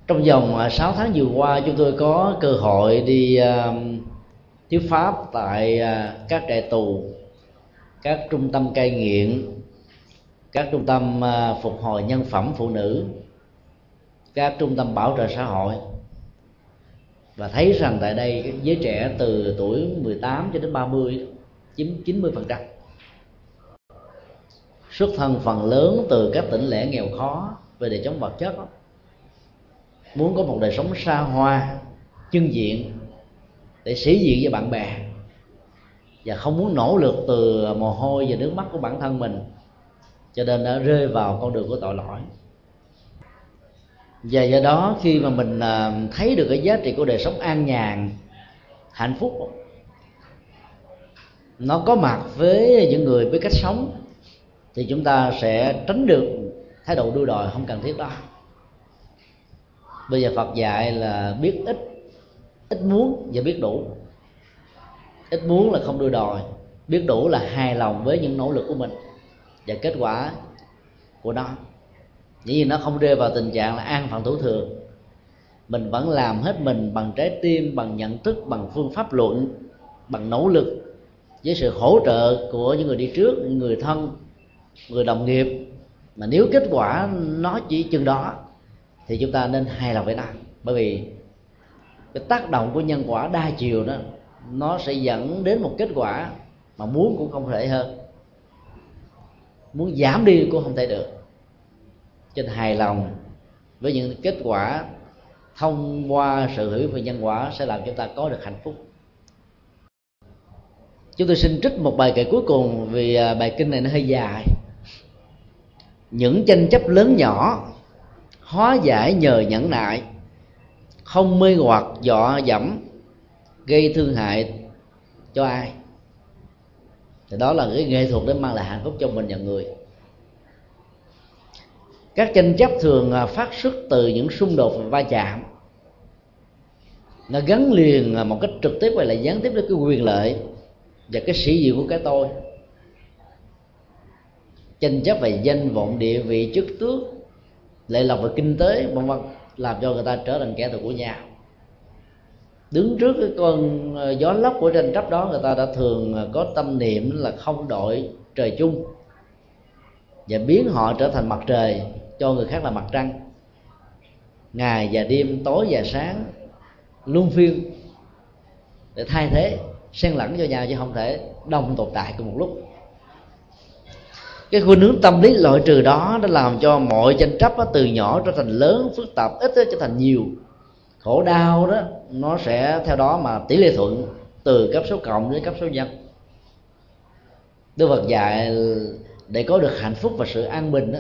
Trong vòng à, 6 tháng vừa qua chúng tôi có cơ hội đi uh, thuyết pháp tại à, các trại tù, các trung tâm cai nghiện, các trung tâm à, phục hồi nhân phẩm phụ nữ, các trung tâm bảo trợ xã hội và thấy rằng tại đây giới trẻ từ tuổi 18 cho đến 30 chiếm 90 phần trăm xuất thân phần lớn từ các tỉnh lẻ nghèo khó, về đời chống vật chất đó. muốn có một đời sống xa hoa, chân diện để sĩ diện với bạn bè. Và không muốn nỗ lực từ mồ hôi và nước mắt của bản thân mình, cho nên đã rơi vào con đường của tội lỗi. Và do đó, khi mà mình à, thấy được cái giá trị của đời sống an nhàn, hạnh phúc, nó có mặt với những người với cách sống, thì chúng ta sẽ tránh được thái độ đua đòi không cần thiết đó. Bây giờ phật dạy là biết ít ít muốn và biết đủ. Ít muốn là không đưa đòi. Biết đủ là hài lòng với những nỗ lực của mình và kết quả của nó. Dĩ nhiên nó không rơi vào tình trạng là an phận thủ thường. Mình vẫn làm hết mình bằng trái tim, bằng nhận thức, bằng phương pháp luận, bằng nỗ lực với sự hỗ trợ của những người đi trước, những người thân, người đồng nghiệp. Mà nếu kết quả nó chỉ chừng đó, thì chúng ta nên hài lòng với nó. Bởi vì cái tác động của nhân quả đa chiều đó, nó sẽ dẫn đến một kết quả mà muốn cũng không thể hơn. Muốn giảm đi cũng không thể được. Trên hài lòng với những kết quả thông qua sự hữu về nhân quả sẽ làm chúng ta có được hạnh phúc. Chúng tôi xin trích một bài kệ cuối cùng vì à, bài kinh này nó hơi dài. Những tranh chấp lớn nhỏ, hóa giải nhờ nhẫn nại không mê hoặc dọa dẫm, gây thương hại cho ai. Thì đó là cái nghệ thuật để mang lại hạnh phúc cho mình và người. Các tranh chấp thường à, phát xuất từ những xung đột và va chạm. Nó gắn liền à, một cách trực tiếp hay là gián tiếp đến cái quyền lợi và cái sĩ diện của cái tôi. Tranh chấp về danh vọng, địa vị, chức tước, lệ lộc về kinh tế, vân vân làm cho người ta trở thành kẻ thù của nhau đứng trước cái con ờ, gió lốc của tranh chấp đó, người ta đã thường ờ, có tâm niệm là không đội trời chung và biến họ trở thành mặt trời, cho người khác là mặt trăng. Ngày và đêm, tối và sáng, luân phiên để thay thế, xen lẫn cho nhau chứ không thể đồng tồn tại cùng một lúc cái khuynh hướng tâm lý loại trừ đó đã làm cho mọi tranh chấp đó, từ nhỏ trở thành lớn phức tạp ít trở thành nhiều. Khổ đau đó nó sẽ theo đó mà tỷ lệ thuận từ cấp số cộng đến cấp số nhân. Đức Phật dạy để có được hạnh phúc và sự an bình đó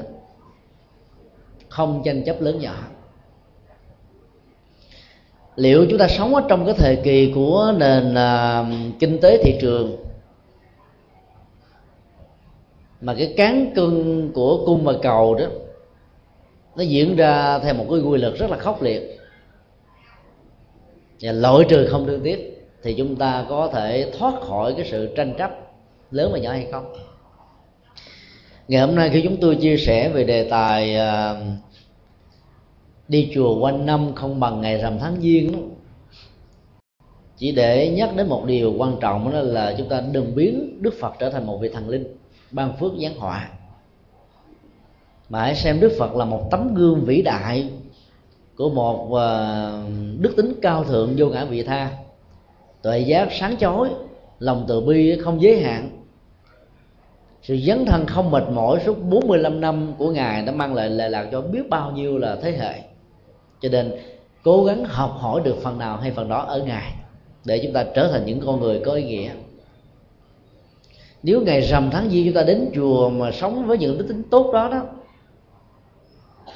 không tranh chấp lớn nhỏ. Liệu chúng ta sống ở trong cái thời kỳ của nền uh, kinh tế thị trường mà cái cán cân của cung và cầu đó nó diễn ra theo một cái quy luật rất là khốc liệt. Và loại trừ không đương tiếp thì chúng ta có thể thoát khỏi cái sự tranh chấp lớn và nhỏ hay không? Ngày hôm nay khi chúng tôi chia sẻ về đề tài uh, đi chùa quanh năm không bằng ngày rằm tháng giêng đó, chỉ để nhắc đến một điều quan trọng đó là chúng ta đừng biến đức phật trở thành một vị thần linh ban phước giáng họa. Mà hãy xem đức phật là một tấm gương vĩ đại của một ờ, đức tính cao thượng vô ngã vị tha. Tuệ giác sáng chói, lòng từ bi không giới hạn. Sự dấn thân không mệt mỏi suốt 45 năm của ngài đã mang lại lệ lạc cho biết bao nhiêu là thế hệ. Cho nên, cố gắng học hỏi được phần nào hay phần đó ở ngài, để chúng ta trở thành những con người có ý nghĩa nếu ngày rằm tháng giêng chúng ta đến chùa mà sống với những đức tính tốt đó đó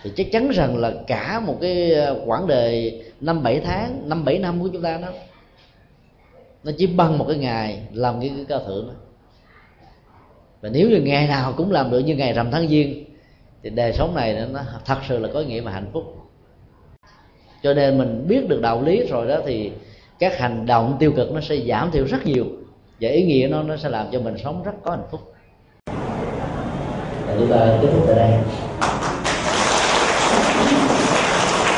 thì chắc chắn rằng là cả một cái ờ, quãng đời năm bảy tháng năm bảy năm của chúng ta đó nó chỉ bằng một cái ngày làm cái, cái cao thượng đó và nếu như ngày nào cũng làm được như ngày rằm tháng giêng thì đời sống này nó thật sự là có nghĩa và hạnh phúc. Cho nên mình biết được đạo lý rồi đó thì các hành động tiêu cực nó sẽ giảm thiểu rất nhiều và ý nghĩa nó nó sẽ làm cho mình sống rất có hạnh phúc. Chúng ta kết thúc tại đây.